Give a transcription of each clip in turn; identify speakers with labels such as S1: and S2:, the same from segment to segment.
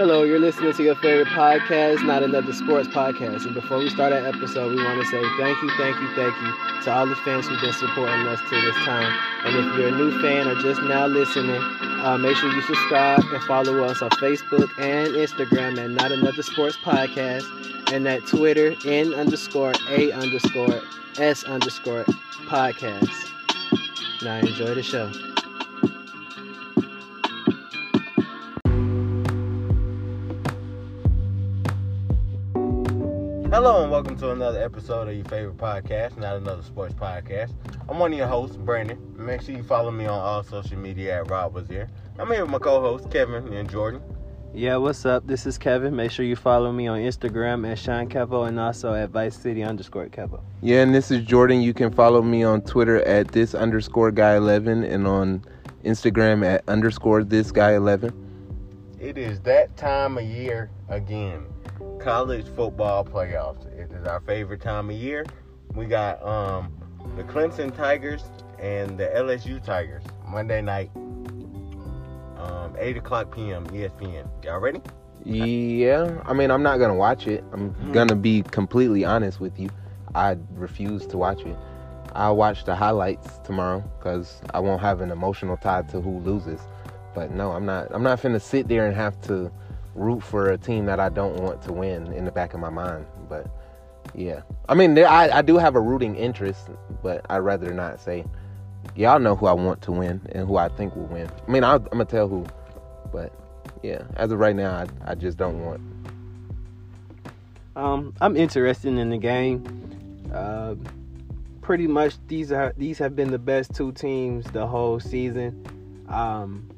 S1: Hello, you're listening to your favorite podcast, Not Another Sports Podcast. And before we start our episode, we want to say thank you, thank you, thank you to all the fans who've been supporting us to this time. And if you're a new fan or just now listening, uh, make sure you subscribe and follow us on Facebook and Instagram at Not Another Sports Podcast and at Twitter N underscore A underscore S underscore podcast. Now enjoy the show.
S2: Hello and welcome to another episode of your favorite podcast, not another sports podcast. I'm one of your hosts, Brandon. Make sure you follow me on all social media at Rob was here. I'm here with my co-hosts Kevin and Jordan.
S1: Yeah, what's up? This is Kevin. Make sure you follow me on Instagram at Sean Kevo and also at Vice City underscore Kevo.
S3: Yeah, and this is Jordan. You can follow me on Twitter at this underscore guy 11 and on Instagram at underscore this guy 11.
S2: It is that time of year again. College football playoffs. It is our favorite time of year. We got um, the Clemson Tigers and the LSU Tigers Monday night, um, 8 o'clock p.m. ESPN. Y'all ready?
S3: Yeah, I mean, I'm not going to watch it. I'm
S2: Mhm.
S3: going to be completely honest with you. I refuse to watch it. I'll watch the highlights tomorrow because I won't have an emotional tie to who loses. But no, I'm not. I'm not finna sit there and have to root for a team that I don't want to win in the back of my mind. But yeah, I mean, I, I do have a rooting interest, but I'd rather not say. Y'all know who I want to win and who I think will win. I mean, i I'm gonna tell who, but yeah, as of right now, I, I just don't want.
S1: Um, I'm interested in the game. Uh, pretty much these are these have been the best two teams the whole season. Um,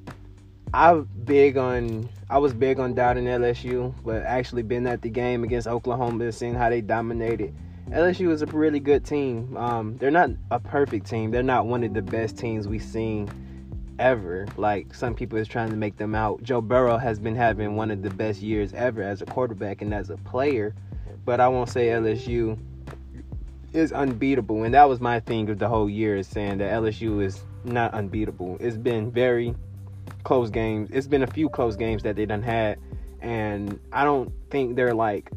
S1: I'm big on I was big on doubting LSU, but actually been at the game against Oklahoma and seeing how they dominated. LSU is a really good team. Um, they're not a perfect team. They're not one of the best teams we've seen ever. Like some people is trying to make them out. Joe Burrow has been having one of the best years ever as a quarterback and as a player, but I won't say LSU is unbeatable. And that was my thing of the whole year is saying that LSU is not unbeatable. It's been very close games. It's been a few close games that they done had, and I don't think they're like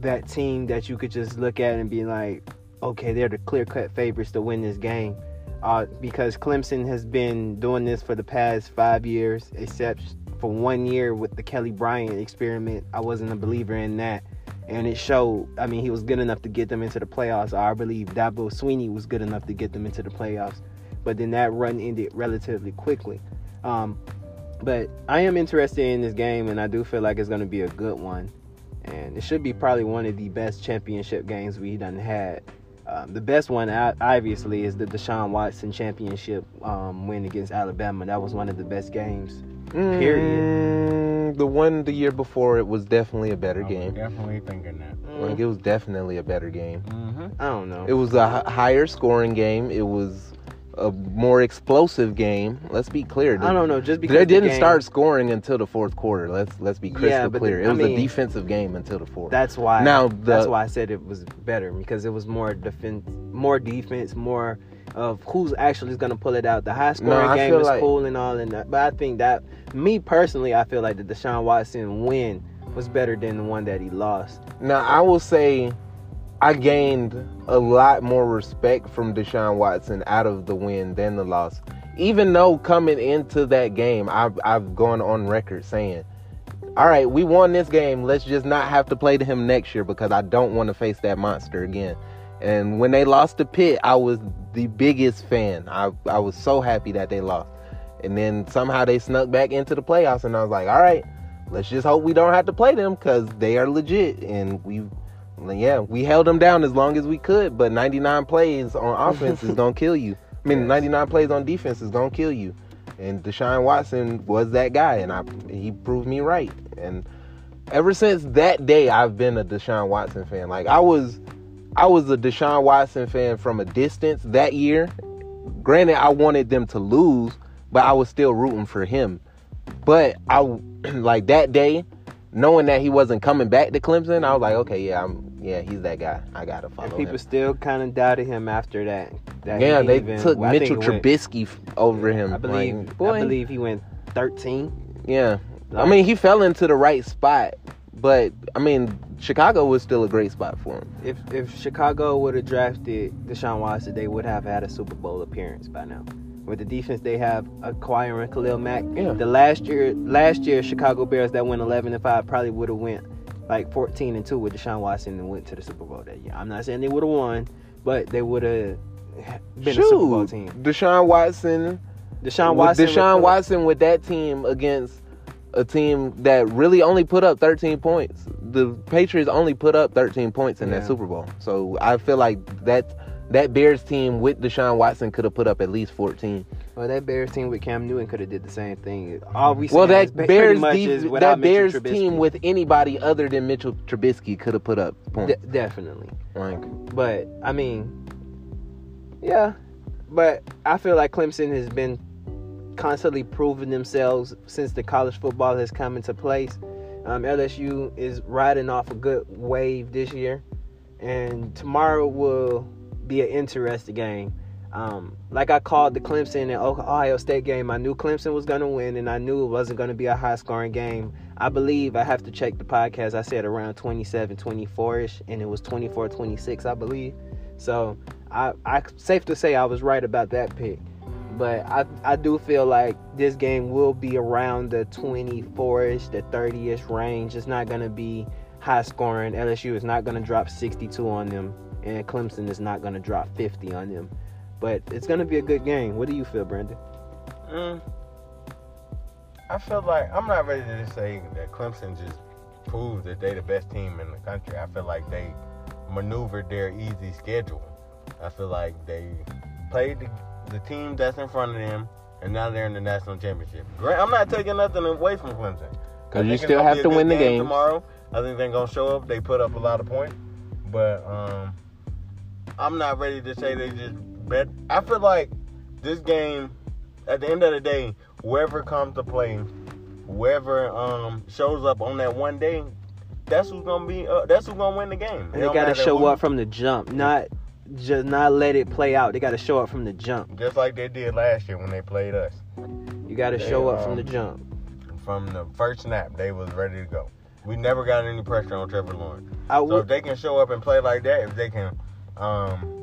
S1: that team that you could just look at and be like, okay, they're the clear cut favorites to win this game. Uh, because Clemson has been doing this for the past five years, except for one year with the Kelly Bryant experiment. I wasn't a believer in that. And it showed, I mean, he was good enough to get them into the playoffs. I believe Dabo Swinney was good enough to get them into the playoffs. But then that run ended relatively quickly. Um, but I am interested in this game, and I do feel like it's going to be a good one. And it should be probably one of the best championship games we've done had. Um, the best one, obviously, is the Deshaun Watson championship um, win against Alabama. That was one of the best games. Period.
S3: Mm, the one the year before it was definitely a better
S2: I'm
S3: game.
S2: definitely thinking that.
S3: Like it was definitely a better game.
S2: Mm-hmm.
S1: I don't know.
S3: It was a h- higher scoring game. It was a more explosive game. Let's be clear.
S1: I don't know. Just because
S3: They didn't
S1: game-
S3: start scoring until the fourth quarter. Let's let's be crystal
S1: Yeah,
S3: clear.
S1: the-
S3: it was
S1: mean,
S3: a defensive game until the fourth.
S1: That's why.
S3: Now,
S1: that's why I said it was better because it was more defense, more defense, more of who's actually going to pull it out. The high scoring
S3: I
S1: game is
S3: like-
S1: cool and all, and that, but I think that me personally, I feel like the Deshaun Watson win was better than the one that he lost.
S3: Now I will say, I gained a lot more respect from Deshaun Watson out of the win than the loss. Even though coming into that game, I've I've gone on record saying, "All right, we won this game. Let's just not have to play to him next year because I don't want to face that monster again." And when they lost to Pitt, I was the biggest fan. I I was so happy that they lost. And then somehow they snuck back into the playoffs, and I was like, "All right, let's just hope we don't have to play them because they are legit." And we, yeah, we held them down as long as we could. But 99 plays on offense is gonna kill you. I mean, 99 plays on defense is gonna kill you. And Deshaun Watson was that guy, and I he proved me right. And ever since that day, I've been a Deshaun Watson fan. Like I was, I was a Deshaun Watson fan from a distance that year. Granted, I wanted them to lose, but I was still rooting for him. But I like that day, knowing that he wasn't coming back to Clemson, I was like, okay, yeah, I'm, yeah, he's that guy. I gotta follow
S1: And people
S3: him.
S1: still kind of doubted him after that. that
S3: Yeah, they
S1: even-
S3: took
S1: think
S3: Mitchell
S1: it went-
S3: Trubisky f- over him.
S1: I believe.
S3: Like, boy,
S1: I believe he went 13.
S3: Yeah, I mean, he fell into the right spot, but I mean, Chicago was still a great spot for him.
S1: if if Chicago would have drafted Deshaun Watson, they would have had a Super Bowl appearance by now. With the defense they have acquiring Khalil Mack,
S3: Yeah.
S1: the last year last year Chicago Bears that went 11 and 5 probably would have went like 14 and 2 with Deshaun Watson and went to the Super Bowl that year. I'm not saying they would have won, but they would have been a Super Bowl team.
S3: Deshaun Watson,
S1: Deshaun
S3: with
S1: Watson,
S3: Deshaun
S1: would-
S3: Watson with that team against a team that really only put up 13 points. The Patriots only put up 13 points in
S1: Yeah.
S3: that Super Bowl. So I feel like that that Bears team with Deshaun Watson could have put up at least 14.
S1: Well, that Bears team with Cam Newton could have did the same thing. All we
S3: Well, that Bears
S1: much
S3: def-
S1: is
S3: that Bears
S1: Trubisky.
S3: team with anybody other than Mitchell Trubisky could have put up points.
S1: De- definitely.
S3: like,
S1: But I mean, yeah. But I feel like Clemson has been constantly proving themselves since the college football has come into place. Um, LSU is riding off a good wave this year, and tomorrow will be an interesting game. Um, like I called the Clemson and Ohio State game, I knew Clemson was going to win, and I knew it wasn't going to be a high scoring game. I believe I have to check the podcast. I said around 27 24 ish, and it was 24 26, I believe. So I, I safe to say I was right about that pick. But I, I do feel like this game will be around the 24 ish, the 30 ish range. It's not going to be high scoring. LSU is not going to drop 62 on them, and Clemson is not going to drop 50 on them. But it's going to be a good game. What do you feel, Brandon?
S2: Mm, I feel like I'm not ready to say that Clemson just proved that they're the best team in the country. I feel like they maneuvered their easy schedule. I feel like they played the, the team that's in front of them, and now they're in the national championship. Great. I'm not taking nothing away from Clemson.
S3: Because you still have to win the
S2: game
S3: game.
S2: tomorrow. I think they're gonna show up. They put up a lot of points, but um, I'm not ready to say they just bet. I feel like this game, at the end of the day, whoever comes to play, whoever um shows up on that one day, that's who's gonna be. Uh, that's who's gonna win the game.
S1: And they
S2: don't
S1: got to show
S2: who-
S1: up from the jump, not just not let it play out. They got to show up from the jump.
S2: just like they did last year when they played us.
S1: You got to
S2: They,
S1: show up from
S2: um,
S1: the jump.
S2: From the first snap, they was ready to go. We never got any pressure on Trevor Lawrence.
S1: I
S2: So if they can show up and play like that, if they can um,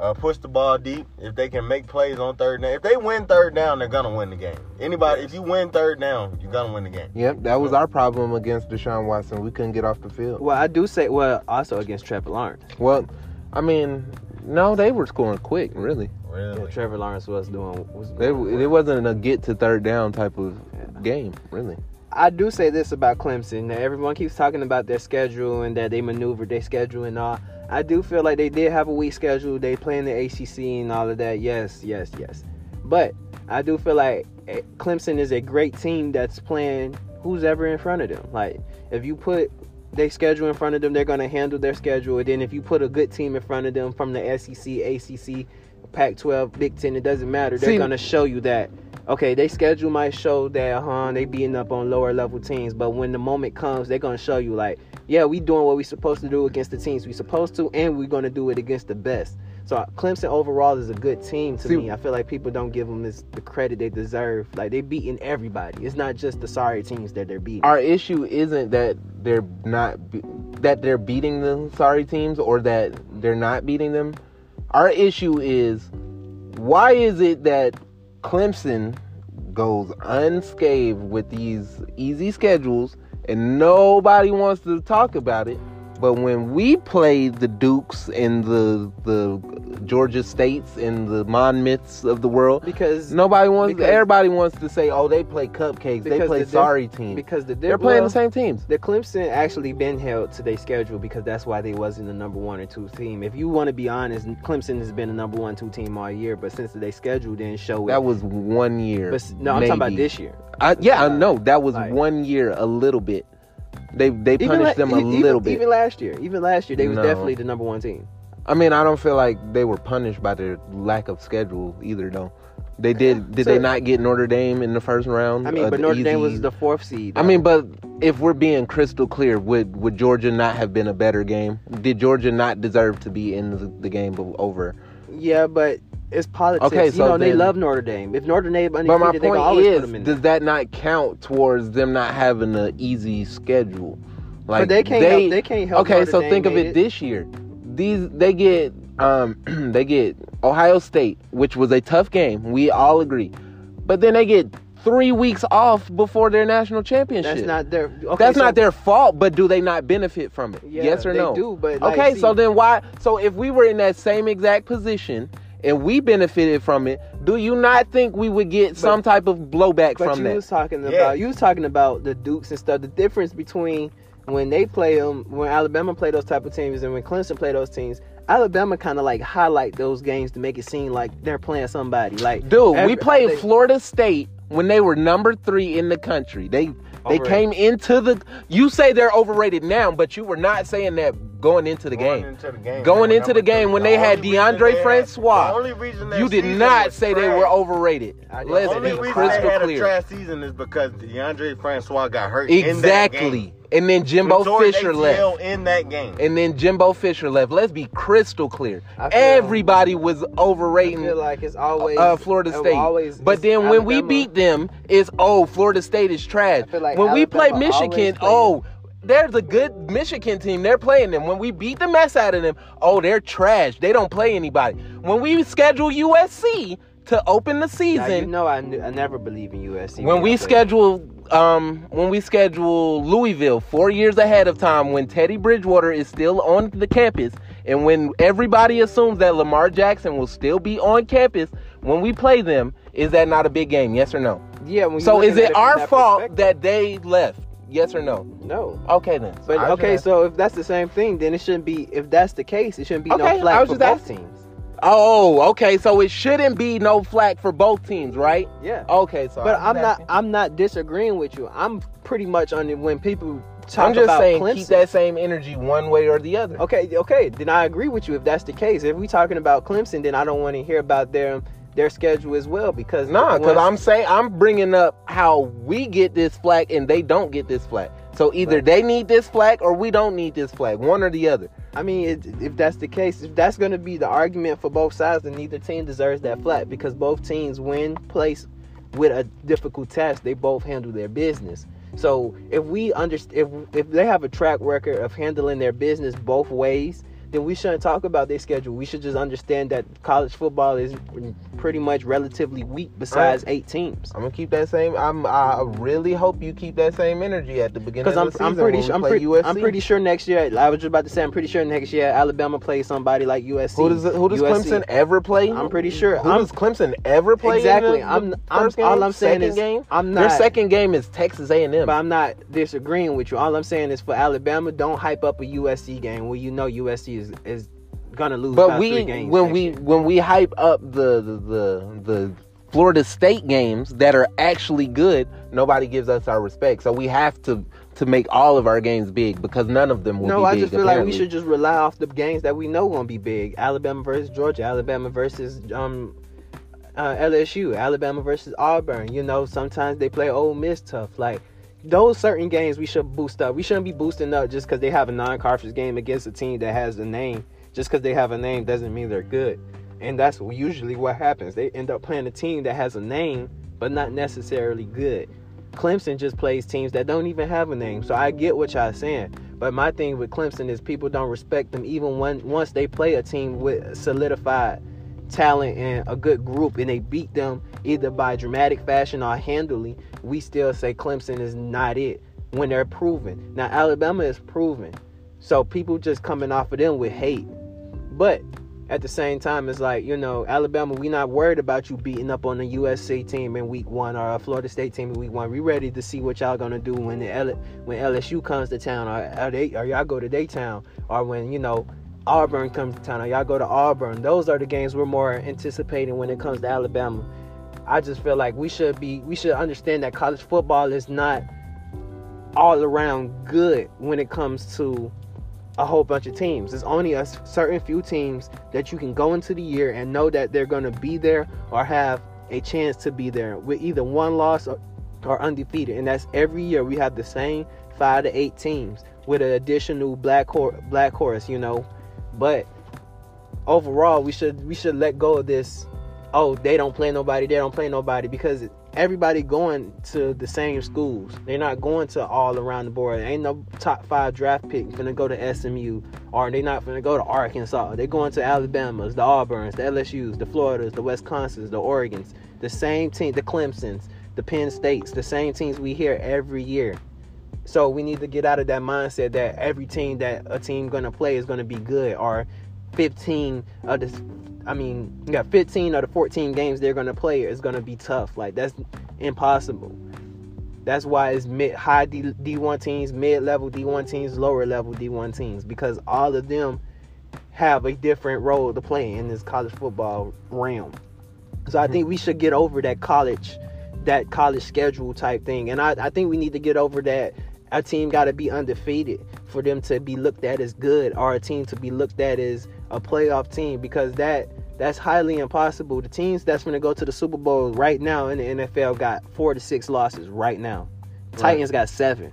S2: uh, push the ball deep, if they can make plays on third down, if they win third down, they're gonna win the game. Anybody, if you win third down, you're gonna win the game.
S3: Yep, that was our problem against Deshaun Watson. We couldn't get off the field.
S1: well, I do say well also against Trevor Lawrence.
S3: Well, I mean, no, they were scoring quick, really.
S1: Yeah,
S2: Really?
S1: Trevor Lawrence was doing was.
S3: They, it wasn't a get to third down type of game, really.
S1: I do say this about Clemson. That everyone keeps talking about their schedule and that they maneuvered their schedule and all. I do feel like they did have a weak schedule. They play in the ACC and all of that. Yes, yes, yes. But I do feel like eh, Clemson is a great team that's playing who's ever in front of them. Like if you put their schedule in front of them, they're gonna handle their schedule. And then if you put a good team in front of them from the SEC, ACC, Pac-12, Big Ten, it doesn't matter. They're gonna show you that okay, they schedule might show that huh they beating up on lower level teams, but when the moment comes, they're gonna show you like, yeah, we doing what we supposed to do against the teams we supposed to, and we're gonna do it against the best. So Clemson overall is a good team to
S3: See-
S1: me. I feel like people don't give them this, the credit they deserve. Like they beating everybody. It's not just the sorry teams that they're beating.
S3: Our issue isn't that they're not be- that they're beating the sorry teams or that they're not beating them. Our issue is why is it that Clemson goes unscathed with these easy schedules and nobody wants to talk about it, but when we play the Dukes and the the Georgia States and the Monmouths of the world,
S1: because
S3: nobody wants.
S1: because-
S3: everybody wants to say, "Oh, they play cupcakes. They play
S1: the
S3: sorry teams."
S1: because the
S3: They're playing
S1: well,
S3: the same teams.
S1: The Clemson actually been held to their schedule because that's why they wasn't the number one or two team. If you want to be honest, Clemson has been the number one two team all year, but since they schedule didn't show it.
S3: That was one year.
S1: but, no, I'm talking about this year.
S3: I, yeah, I uh, know that was
S1: Like-
S3: one year, a little bit. They they
S1: Even
S3: punished them a
S1: even,
S3: little bit.
S1: Even last year, even last year, they was
S3: No.
S1: definitely the number one team.
S3: I mean, I don't feel like they were punished by their lack of schedule either, though. They did. Did
S1: So-
S3: they not get Notre Dame in the first round?
S1: I mean,
S3: Uh,
S1: but Notre Dame was the fourth seed.
S3: I mean, but if we're being crystal clear, would would Georgia not have been a better game? Did Georgia not deserve to be in the, the game over?
S1: yeah, but it's politics.
S3: Okay,
S1: you
S3: so
S1: know they love Notre Dame. If Notre Dame
S3: But my
S1: undefeated, they
S3: point is, does that not count towards them not having an easy schedule? Like
S1: but they can't. help, they can't help.
S3: okay,
S1: Notre
S3: so
S1: Dame
S3: think of
S1: made
S3: it this year. These they get um they get Ohio State, which was a tough game. We all agree. But then they get three weeks off before their national championship.
S1: That's not their. Okay,
S3: That's
S1: so-
S3: not their fault, but do they not benefit from it?
S1: Yeah,
S3: yes or
S1: they
S3: no?
S1: do, but, like,
S3: okay,
S1: see-
S3: so then why? So if we were in that same exact position and we benefited from it, do you not think we would get some type of blowback
S1: But
S3: from
S1: you
S3: that?
S1: was talking about
S2: Yeah.
S1: you was talking about the Dukes and stuff. The difference between when they play them, when Alabama play those type of teams, and when Clemson play those teams, Alabama kind of like highlight those games to make it seem like they're playing somebody. Like,
S3: Dude, we played
S1: they-
S3: Florida State when they were number three in the country. They they came into the. You say they're overrated now, but you were not saying that going into the
S2: Going
S3: game.
S2: into the game.
S3: Going into the game when
S2: The
S3: they had Deondre
S2: they had-
S3: Francois,
S2: The only reason
S3: You did not say they were overrated.
S1: I
S3: Let's
S1: say
S2: only
S3: be
S1: they were
S2: reason they had a trash season is because Deondre Francois got hurt.
S3: Exactly.
S2: Game.
S3: And then Jimbo
S2: He
S3: Fisher
S2: ACL
S3: left.
S2: in that game.
S3: And then Jimbo Fisher left. Let's be crystal clear.
S1: I feel-
S3: Everybody was
S1: I
S3: overrating
S1: feel like it's always
S3: uh, Florida State.
S1: Always,
S3: but then when we beat them, it's oh Florida State is trash.
S1: Like
S3: when we play Michigan,
S1: plays-
S3: oh there's a good Michigan team. They're playing them. When we beat the mess out of them, oh they're trash. They don't play anybody. When we schedule USC to open the
S1: Now,
S3: season,
S1: you know, I, kn- I never believe in USC.
S3: when we schedule um when we schedule Louisville 4 years ahead of time when Teddy Bridgewater is still on the campus and when everybody assumes that Lamar Jackson will still be on campus when we play them is that not a big game yes or no
S1: yeah. When
S3: so is it our
S1: that
S3: fault that they left yes or no
S1: no?
S3: okay then
S1: But okay, so if that's the same thing, then it shouldn't be. If that's the case, it shouldn't be
S3: Okay,
S1: no flag for both teams.
S3: Oh okay so it shouldn't be no flag for both teams right
S1: Yeah.
S3: okay so
S1: But
S3: I was
S1: I'm not. I'm not disagreeing with you. I'm pretty much on it when people talk
S3: I'm just
S1: about
S3: saying
S1: Clemson.
S3: keep that same energy one way or the other
S1: Okay, okay. Then I agree with you if that's the case. If we're talking about Clemson, then I don't want to hear about their their schedule as well because
S3: Nah, because I'm saying I'm bringing up how we get this flag and they don't get this flag. So either they need this flag or we don't need this flag, one or the other.
S1: I mean, it, if that's the case, if that's going to be the argument for both sides, then neither team deserves that flag because both teams win place with a difficult task. They both handle their business. So if we understand, if if they have a track record of handling their business both ways, then we shouldn't talk about their schedule. We should just understand that college football is pretty much relatively weak besides eight teams.
S3: I'm gonna keep that same. I'm. I really hope you keep that same energy at the beginning
S1: Because
S3: of
S1: I'm. I'm pretty
S3: when
S1: sure I'm
S3: USC.
S1: I'm pretty sure next year. I was just about to say I'm pretty sure next year Alabama plays somebody like USC.
S3: Who does who does
S1: USC.
S3: Clemson ever play?
S1: I'm pretty sure.
S3: Who
S1: I'm-
S3: does Clemson ever play?
S1: Exactly. I'm, I'm
S3: game,
S1: all I'm saying
S3: second
S1: is
S3: game.
S1: I'm
S3: Their second game is Texas A&M.
S1: But I'm not disagreeing with you. All I'm saying is for Alabama, don't hype up a USC game where you know USC is is gonna lose.
S3: But we when we
S1: year.
S3: when we hype up the, the the the Florida State games that are actually good, nobody gives us our respect. So we have to to make all of our games big because none of them will be.
S1: no,
S3: be
S1: I
S3: big.
S1: just feel like we should just rely off the games that we know gonna be big. Alabama versus Georgia, Alabama versus um uh, LSU, Alabama versus Auburn. You know, sometimes they play Ole Miss tough. Like those certain games, we should boost up. We shouldn't be boosting up just because they have a non-conference game against a team that has a name. Just because they have a name doesn't mean they're good. And that's usually what happens. They end up playing a team that has a name, but not necessarily good. Clemson just plays teams that don't even have a name. So I get what y'all saying. But my thing with Clemson is people don't respect them even when once they play a team with solidified talent and a good group and they beat them either by dramatic fashion or handily, we still say Clemson is not it when they're proven. Now Alabama is proven. So people just coming off of them with hate. But at the same time, it's like, you know, Alabama, we not worried about you beating up on the USC team in week one or a Florida State team in week one. We ready to see what y'all gonna do when the L- when LSU comes to town or, or, they, or y'all go to Daytown or when, you know, Auburn comes to town or y'all go to Auburn. Those are the games we're more anticipating when it comes to Alabama. I just feel like we should be we should understand that college football is not all around good when it comes to a whole bunch of teams. There's only a certain few teams that you can go into the year and know that they're going to be there or have a chance to be there with either one loss or, or undefeated. And that's every year we have the same five to eight teams with an additional black hor- black horse, you know. But overall, we should we should let go of this oh, they don't play nobody, they don't play nobody because everybody going to the same schools. They're not going to all around the board. Ain't no top five draft pick gonna go to SMU or they're not gonna go to Arkansas. They're going to Alabama's, the Auburns, the LSU's, the Floridas, the Wisconsins, the Oregons, the same team, the Clemsons, the Penn States, the same teams we hear every year. So we need to get out of that mindset that every team that a team gonna play is gonna be good or 15 of the I mean, you got 15 out of the 14 games they're gonna play is gonna be tough. Like that's impossible. That's why it's mid high D, D1 teams, mid level D1 teams, lower level D1 teams because all of them have a different role to play in this college football realm. So I mm-hmm. think we should get over that college, that college schedule type thing, and I, I think we need to get over that. Our team got to be undefeated for them to be looked at as good, or a team to be looked at as a playoff team because that that's highly impossible. The teams that's going to go to the Super Bowl right now in the NFL got four to six losses right now. Right. Titans got seven,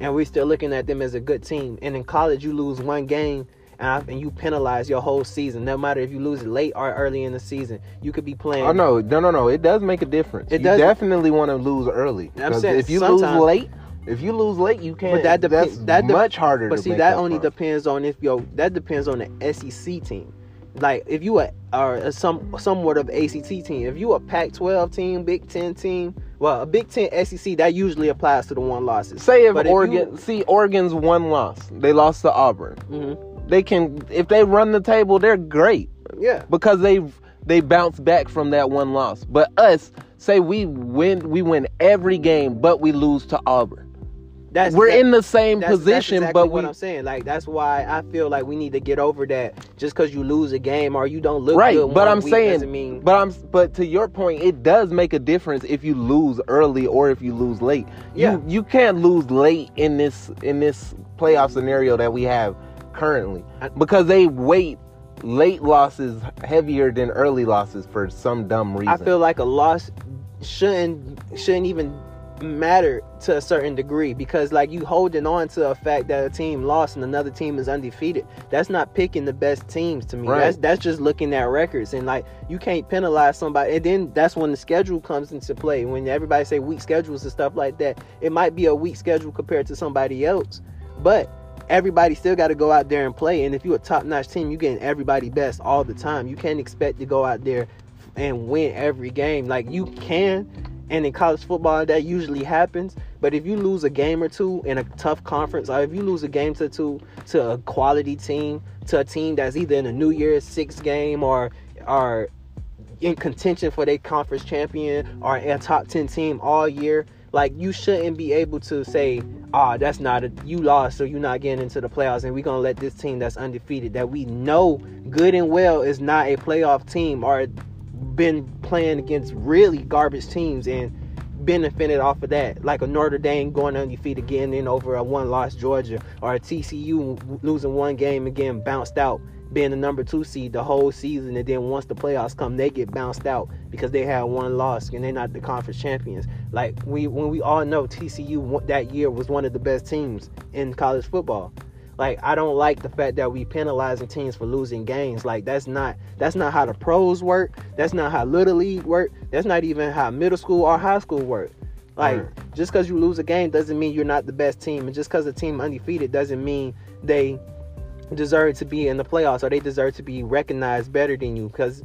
S1: and we're still looking at them as a good team. And in college, you lose one game. And, you penalize your whole season. No matter if you lose it late or early in the season, you could be playing.
S3: Oh no, no, no, no! It does make a difference. It you does. definitely want to lose early. I'm saying if you lose late, if you lose late, you can't. But that depends. That de- much harder.
S1: But see, that only from. depends on if yo. That depends on the SEC team. Like if you are a, some somewhat of ACT team, if you a Pac-12 team, Big Ten team, well, a Big Ten SEC that usually applies to the one losses.
S3: Say if but Oregon, if you, see Oregon's one loss, they lost to Auburn. Mm-hmm. They can if they run the table, they're great.
S1: Yeah,
S3: because they they bounce back from that one loss. But us, say we win, we win every game, but we lose to Auburn that's we're that, in the same that's, position,
S1: that's
S3: exactly
S1: but what I'm saying, like that's why I feel like we need to get over that. Just because you lose a game or you don't look
S3: right,
S1: good,
S3: but I'm saying, mean... but I'm, but to your point, it does make a difference if you lose early or if you lose late. Yeah. You you can't lose late in this in this playoff scenario that we have currently because they wait late losses heavier than early losses for some dumb reason. I
S1: feel like a loss shouldn't shouldn't even matter to a certain degree because like you holding on to a fact that a team lost and another team is undefeated. That's not picking the best teams to me. Right. that's that's just looking at records and like you can't penalize somebody. And then that's when the schedule comes into play. When everybody say weak schedules and stuff like that it might be a weak schedule compared to somebody else. But everybody still got to go out there and play. And if you're a top-notch team you're getting everybody best all the time. You can't expect to go out there and win every game. Like you can and in college football, that usually happens. But if you lose a game or two in a tough conference, or if you lose a game to two to a quality team, to a team that's either in a New Year's Six game or are in contention for their conference champion or a top ten team all year, like you shouldn't be able to say, "Ah, oh, that's not a you lost, so you're not getting into the playoffs." And we're gonna let this team that's undefeated, that we know good and well is not a playoff team, or been playing against really garbage teams and benefited off of that. Like a Notre Dame going undefeated again in over a one loss Georgia or a TCU losing one game again bounced out being the number two seed the whole season and then once the playoffs come they get bounced out because they had one loss and they're not the conference champions like we when we all know TCU that year was one of the best teams in college football like I don't like the fact that we penalizing teams for losing games. Like that's not that's not how the pros work. That's not how little league work. That's not even how middle school or high school work. Like just because you lose a game doesn't mean you're not the best team, and just because a team undefeated doesn't mean they deserve to be in the playoffs or they deserve to be recognized better than you. Because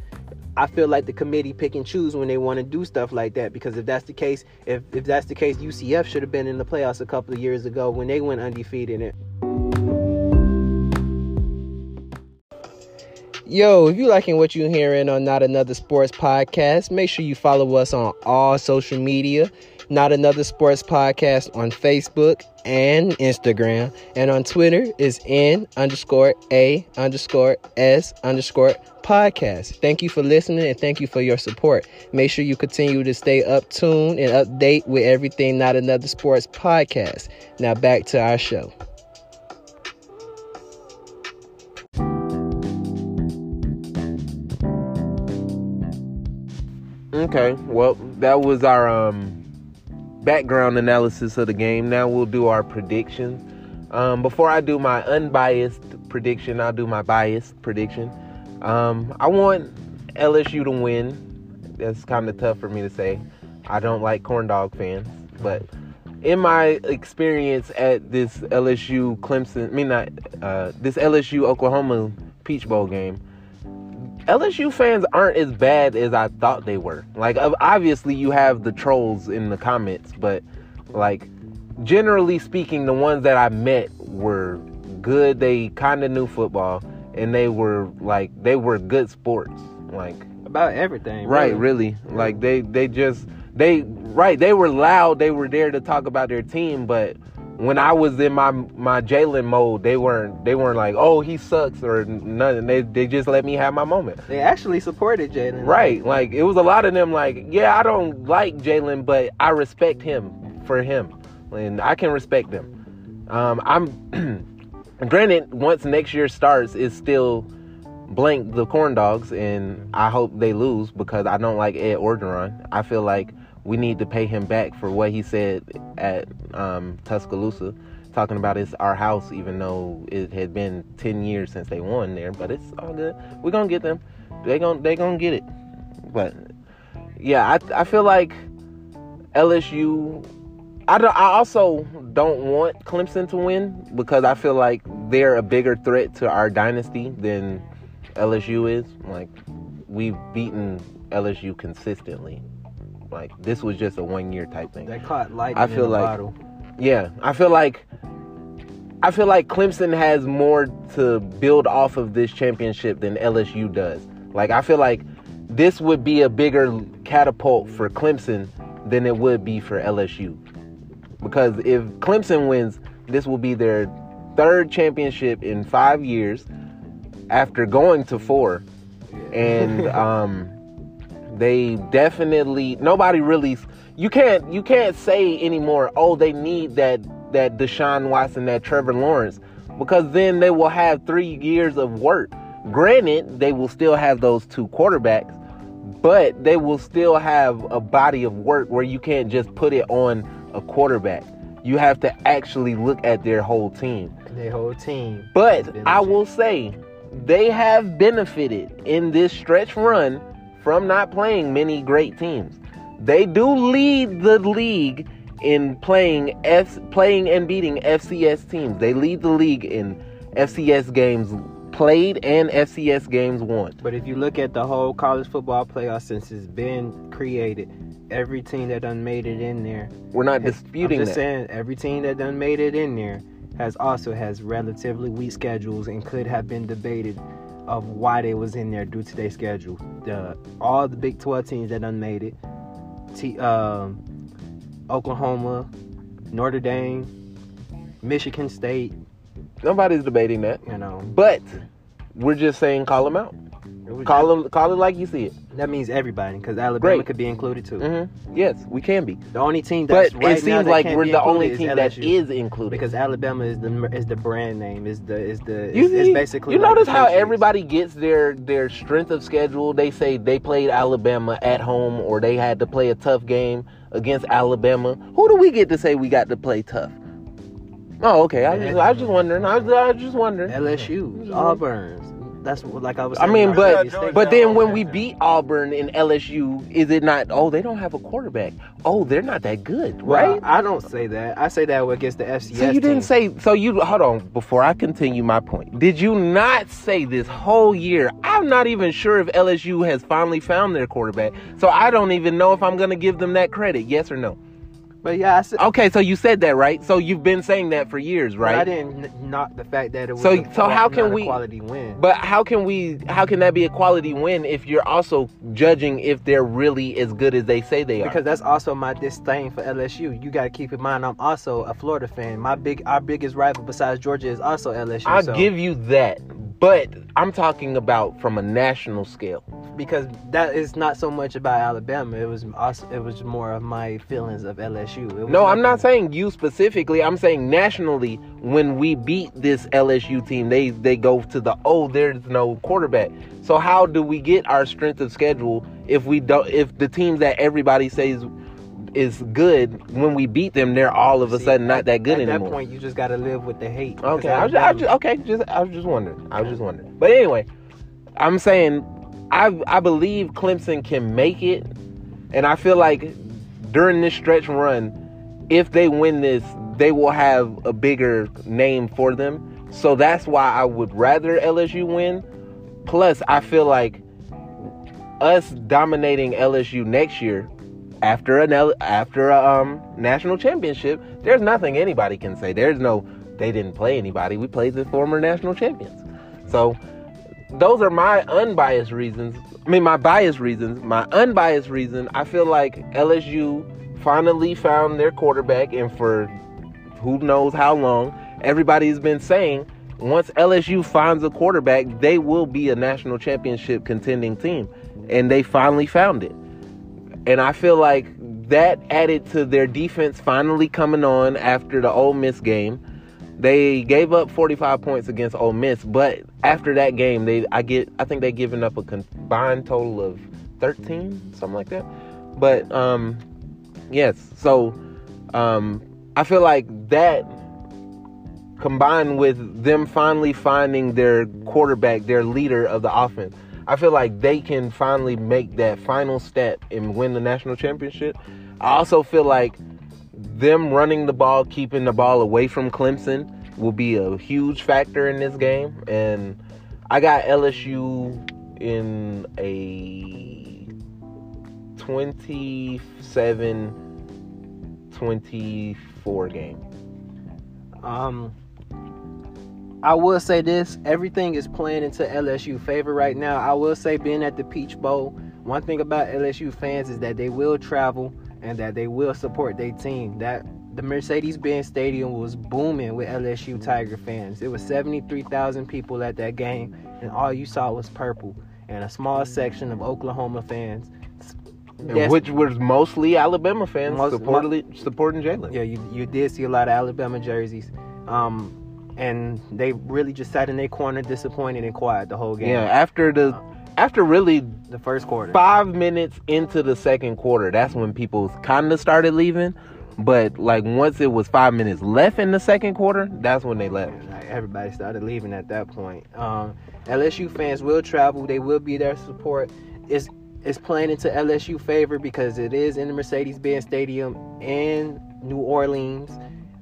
S1: I feel like the committee pick and choose when they want to do stuff like that. Because if that's the case, if if that's the case, UCF should have been in the playoffs a couple of years ago when they went undefeated. Yo, if you liking what you're hearing on Not Another Sports Podcast, make sure you follow us on all social media. Not Another Sports Podcast on Facebook and Instagram. And on Twitter is N underscore A underscore S underscore podcast. Thank you for listening and thank you for your support. Make sure you continue to stay up tuned and update with everything Not Another Sports Podcast. Now back to our show.
S3: Okay, well, that was our um, background analysis of the game. Now we'll do our predictions. Um, before I do my unbiased prediction, I'll do my biased prediction. Um, I want LSU to win. That's kind of tough for me to say. I don't like corn dog fans, but in my experience at this LSU Clemson, I mean not uh, this LSU Oklahoma Peach Bowl game, LSU fans aren't as bad as I thought they were. Like obviously you have the trolls in the comments, but like generally speaking, the ones that I met were good. They kind of knew football, and they were like they were good sports. Like
S1: About everything.
S3: right, really, like they they just they right they were loud. They were there to talk about their team, but when I was in my my Jalen mode, they weren't they weren't like oh he sucks or nothing. They they just let me have my moment.
S1: They actually supported Jalen.
S3: Right. Like it was a lot of them like, yeah, I don't like Jalen, but I respect him for him. And I can respect them. Um, I'm granted once next year starts it's still blank the corn dogs and I hope they lose because I don't like Ed Orgeron. I feel like we need to pay him back for what he said at um, Tuscaloosa, talking about it's our house, even though it had been ten years since they won there. But it's all good. We're gonna get them. They gonna they gonna get it. But yeah, I I feel like LSU. I don't, I also don't want Clemson to win because I feel like they're a bigger threat to our dynasty than LSU is. Like we've beaten LSU consistently. Like this was just a one year type thing.
S1: They caught lightning
S3: I feel
S1: in
S3: like-
S1: bottle.
S3: Yeah, I feel like I feel like Clemson has more to build off of this championship than LSU does. Like I feel like this would be a bigger catapult for Clemson than it would be for LSU. Because if Clemson wins, this will be their third championship in 5 years after going to 4. And um they definitely nobody really you can't you can't say anymore oh they need that that Deshaun Watson that Trevor Lawrence because then they will have 3 years of work. Granted they will still have those two quarterbacks but they will still have a body of work where you can't just put it on a quarterback. You have to actually look at their whole team.
S1: Their whole team.
S3: but I will say they have benefited in this stretch run from not playing many great teams. They do lead the league in playing F playing and beating FCS teams. They lead the league in FCS games played and FCS games won.
S1: But if you look at the whole college football playoff since it's been created, every team that done made it in there.
S3: We're not
S1: has-
S3: disputing
S1: I'm just
S3: that.
S1: saying, every team that done made it in there has also has relatively weak schedules and could have been debated of why they was in there due to their schedule. The all the Big 12 teams that done made it, T, um, Oklahoma, Notre Dame, Michigan State,
S3: Nobody's debating that.
S1: you know,
S3: But we're just saying call them out. Call them call it like you see it.
S1: That means everybody because Alabama
S3: Great.
S1: could be included too.
S3: hmm Yes, we can be.
S1: The only team
S3: But
S1: right
S3: it seems like we're the only team that is included.
S1: because Alabama is the is the brand name is the is the
S3: You see-
S1: basically
S3: you
S1: like
S3: notice how everybody gets their their strength of schedule. They say they played Alabama at home or they had to play a tough game against Alabama. Who do we get to say we got to play tough? Oh, okay. I, was just wondering. I was, I was just wondering.
S1: LSU Auburn's that's what like I was
S3: I
S1: saying
S3: mean, but
S1: Mississippi State.
S3: but then when we beat Auburn and LSU, is it not? Oh, they don't have a quarterback. Oh, they're not that good,
S1: Well,
S3: right?
S1: I don't say that I say that against the FCS
S3: So you didn't
S1: team.
S3: say. So you hold on before I continue my point. Did you not say this whole year? I'm not even sure if LSU has finally found their quarterback. So I don't even know if I'm going to give them that credit. Yes or no?
S1: But yeah I said
S3: Okay, so you said that right. So you've been saying that for years,
S1: but I
S3: right?
S1: didn't knock the fact that it was
S3: So-
S1: a
S3: so how can we-
S1: quality win
S3: But how can we? How can that be a quality win if you're also judging if they're really as good as they say they are?
S1: because that's also my disdain for LSU. You got to keep in mind I'm also a Florida fan. My big our biggest rival besides Georgia is also LSU.
S3: I'll
S1: so-
S3: give you that, but I'm talking about from a national scale.
S1: because that is not so much about Alabama. It was also it was more of my feelings of LSU. Was
S3: No, I'm not saying you specifically. I'm saying nationally. When we beat this LSU team, they they go to the oh, there's no quarterback. So how do we get our strength of schedule if we don't? If the teams that everybody says is good, when we beat them, they're all of a
S1: See,
S3: sudden not
S1: at-
S3: that good
S1: At
S3: anymore.
S1: At that point, you just got to live with the hate.
S3: Okay, I was, I was just, okay, just I was just wondering. I was just wondering. But anyway, I'm saying I I believe Clemson can make it, and I feel like during this stretch run, if they win this, they will have a bigger name for them. So that's why I would rather LSU win. Plus, I feel like us dominating LSU next year after an L- after a um, national championship, there's nothing anybody can say. There's no they didn't play anybody. We played the former national champions. So those are my unbiased reasons. I mean, my biased reasons. My unbiased reason, I feel like LSU finally found their quarterback, and for who knows how long, everybody's been saying once LSU finds a quarterback, they will be a national championship contending team. And they finally found it. And I feel like that added to their defense finally coming on after the Ole Miss game. They gave up 45 points against Ole Miss, but after that game, they I get I think they given up a combined total of 13, something like that. But um yes, so um I feel like that combined with them finally finding their quarterback, their leader of the offense, I feel like they can finally make that final step and win the national championship. I also feel like them running the ball, keeping the ball away from Clemson will be a huge factor in this game. And I got LSU in a 27 24 game.
S1: Um, I will say this: everything is playing into LSU favor right now. I will say, being at the Peach Bowl, one thing about LSU fans is that they will travel and that they will support their team. That the Mercedes-Benz Stadium was booming with LSU Tiger fans. It was 73,000 people at that game, and all you saw was purple and a small section of Oklahoma fans.
S3: Which was mostly Alabama fans
S1: Most-
S3: supporting, supporting Jalen.
S1: Yeah, you, you did see a lot of Alabama jerseys. Um, and they really just sat in their corner disappointed and quiet the whole game.
S3: Yeah, after the after really
S1: The first quarter.
S3: five minutes into the second quarter, that's when people kind of started leaving. But like once it was five minutes left in the second quarter, that's when they left.
S1: Like, everybody started leaving at that point. Um, LSU fans will travel. They will be there to support. It's it's playing into LSU favor because it is in the Mercedes-Benz Stadium in New Orleans,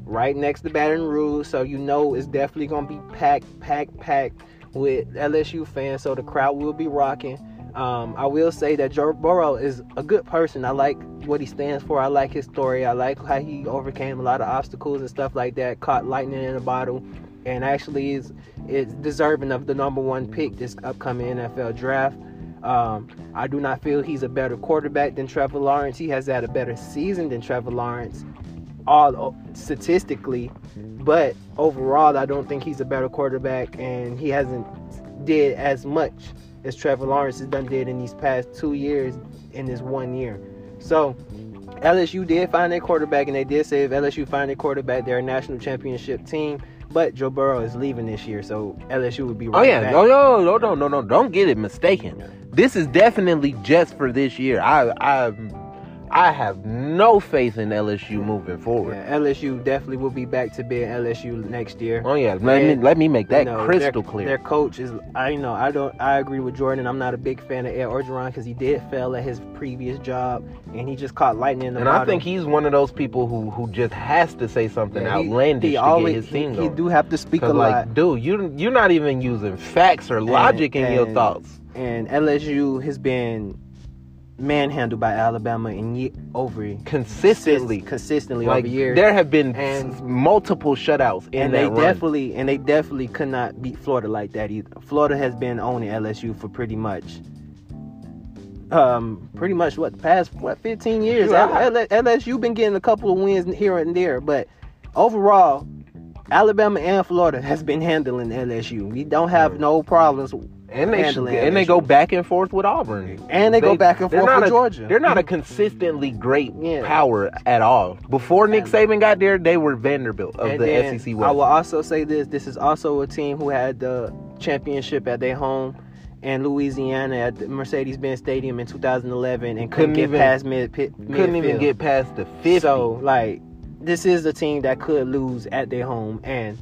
S1: right next to Baton Rouge. So you know it's definitely gonna be packed, packed, packed with LSU fans. So the crowd will be rocking. Um, I will say that Joe Burrow is a good person. I like what he stands for. I like his story. I like how he overcame a lot of obstacles and stuff like that. Caught lightning in a bottle, and actually is is deserving of the number one pick this upcoming NFL draft. Um, I do not feel he's a better quarterback than Trevor Lawrence. He has had a better season than Trevor Lawrence, all statistically, but overall, I don't think he's a better quarterback, and he hasn't did as much as Trevor Lawrence has done did in these past two years in this one year. So LSU did find their quarterback, and they did say if LSU find their quarterback, they're a national championship team. But Joe Burrow is leaving this year, so LSU would be oh, right
S3: Oh yeah,
S1: back.
S3: no, no, no, no, no, no! Don't get it mistaken. This is definitely just for this year. I, I, I have no faith in LSU moving forward.
S1: Yeah, LSU definitely will be back to being LSU next year.
S3: Oh yeah, let
S1: And,
S3: me let me make that
S1: You know,
S3: crystal
S1: their,
S3: clear.
S1: Their coach is, I know, I don't, I agree with Jordan. I'm not a big fan of Ed Orgeron because he did fail at his previous job, and he just caught lightning in the
S3: and
S1: bottle.
S3: I think he's one of those people who who just has to say something
S1: Yeah,
S3: outlandish
S1: he
S3: to
S1: always,
S3: get his team
S1: he, he do have to speak a
S3: 'Cause,
S1: lot.
S3: like, dude, you you're not even using facts or logic in your thoughts.
S1: and LSU has been manhandled by Alabama in ye- over
S3: Consistently,
S1: consistently
S3: like
S1: over years.
S3: there have been
S1: And-
S3: s- multiple shutouts in
S1: and they
S3: run.
S1: definitely and they definitely could not beat Florida like that either. Florida has been owning LSU for pretty much um pretty much what the past what 15 years
S3: I-
S1: L- L- LSU been getting a couple of wins here and there but overall Alabama and Florida has been handling LSU. We don't have no problems
S3: and they
S1: handling
S3: and they go back and forth with Auburn.
S1: and they, go back and forth with
S3: a-
S1: Georgia.
S3: They're not a mm-hmm. consistently great
S1: Yeah.
S3: power at all. Before Nick Saban got there, they were Vanderbilt of
S1: And
S3: the SEC
S1: I will also say this: this is also a team who had the championship at their home in Louisiana at the Mercedes-Benz Stadium in 2011 and couldn't,
S3: Couldn't
S1: get
S3: even-
S1: past mid pit.
S3: Couldn't even get past the 50.
S1: So like, this is a team that could lose at their home, and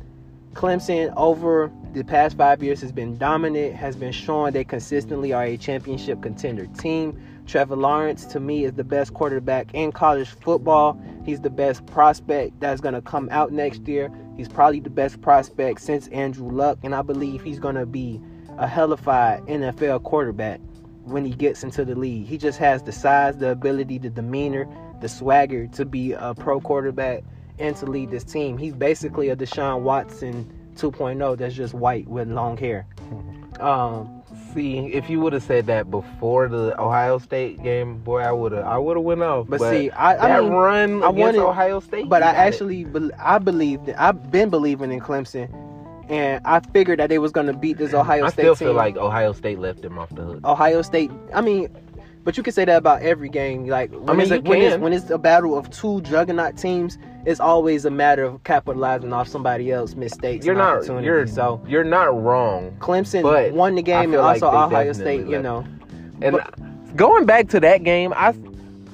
S1: Clemson over the past five years has been dominant, has been showing they consistently are a championship contender team. Trevor Lawrence, to me, is the best quarterback in college football. He's the best prospect that's going to come out next year. He's probably the best prospect since Andrew Luck, and I believe he's going to be a hellified NFL quarterback when he gets into the league. He just has the size, the ability, the demeanor, the swagger to be a pro quarterback and to lead this team. He's basically a Deshaun Watson 2.0 that's just white with long hair. Um,
S3: See, if you would have said that before the Ohio State game, boy, I would have, I would have went off.
S1: but, see, I, I
S3: that
S1: mean,
S3: run
S1: I
S3: against
S1: wanted-
S3: Ohio State,
S1: but I actually, bel I believed, I've been believing in Clemson, and I figured that they was going to beat this Ohio
S3: I
S1: State I
S3: still
S1: team.
S3: feel like Ohio State left him off the hook.
S1: Ohio State. I mean, but you can say that about every game. Like when,
S3: mean,
S1: it's, a, when, it's, when it's a battle of two juggernaut teams, it's always a matter of capitalizing off somebody else's mistakes.
S3: You're not, you're
S1: so
S3: you're not wrong.
S1: Clemson won the game, and
S3: feel like
S1: also Ohio State. You know,
S3: And
S1: But-
S3: going back to that game, I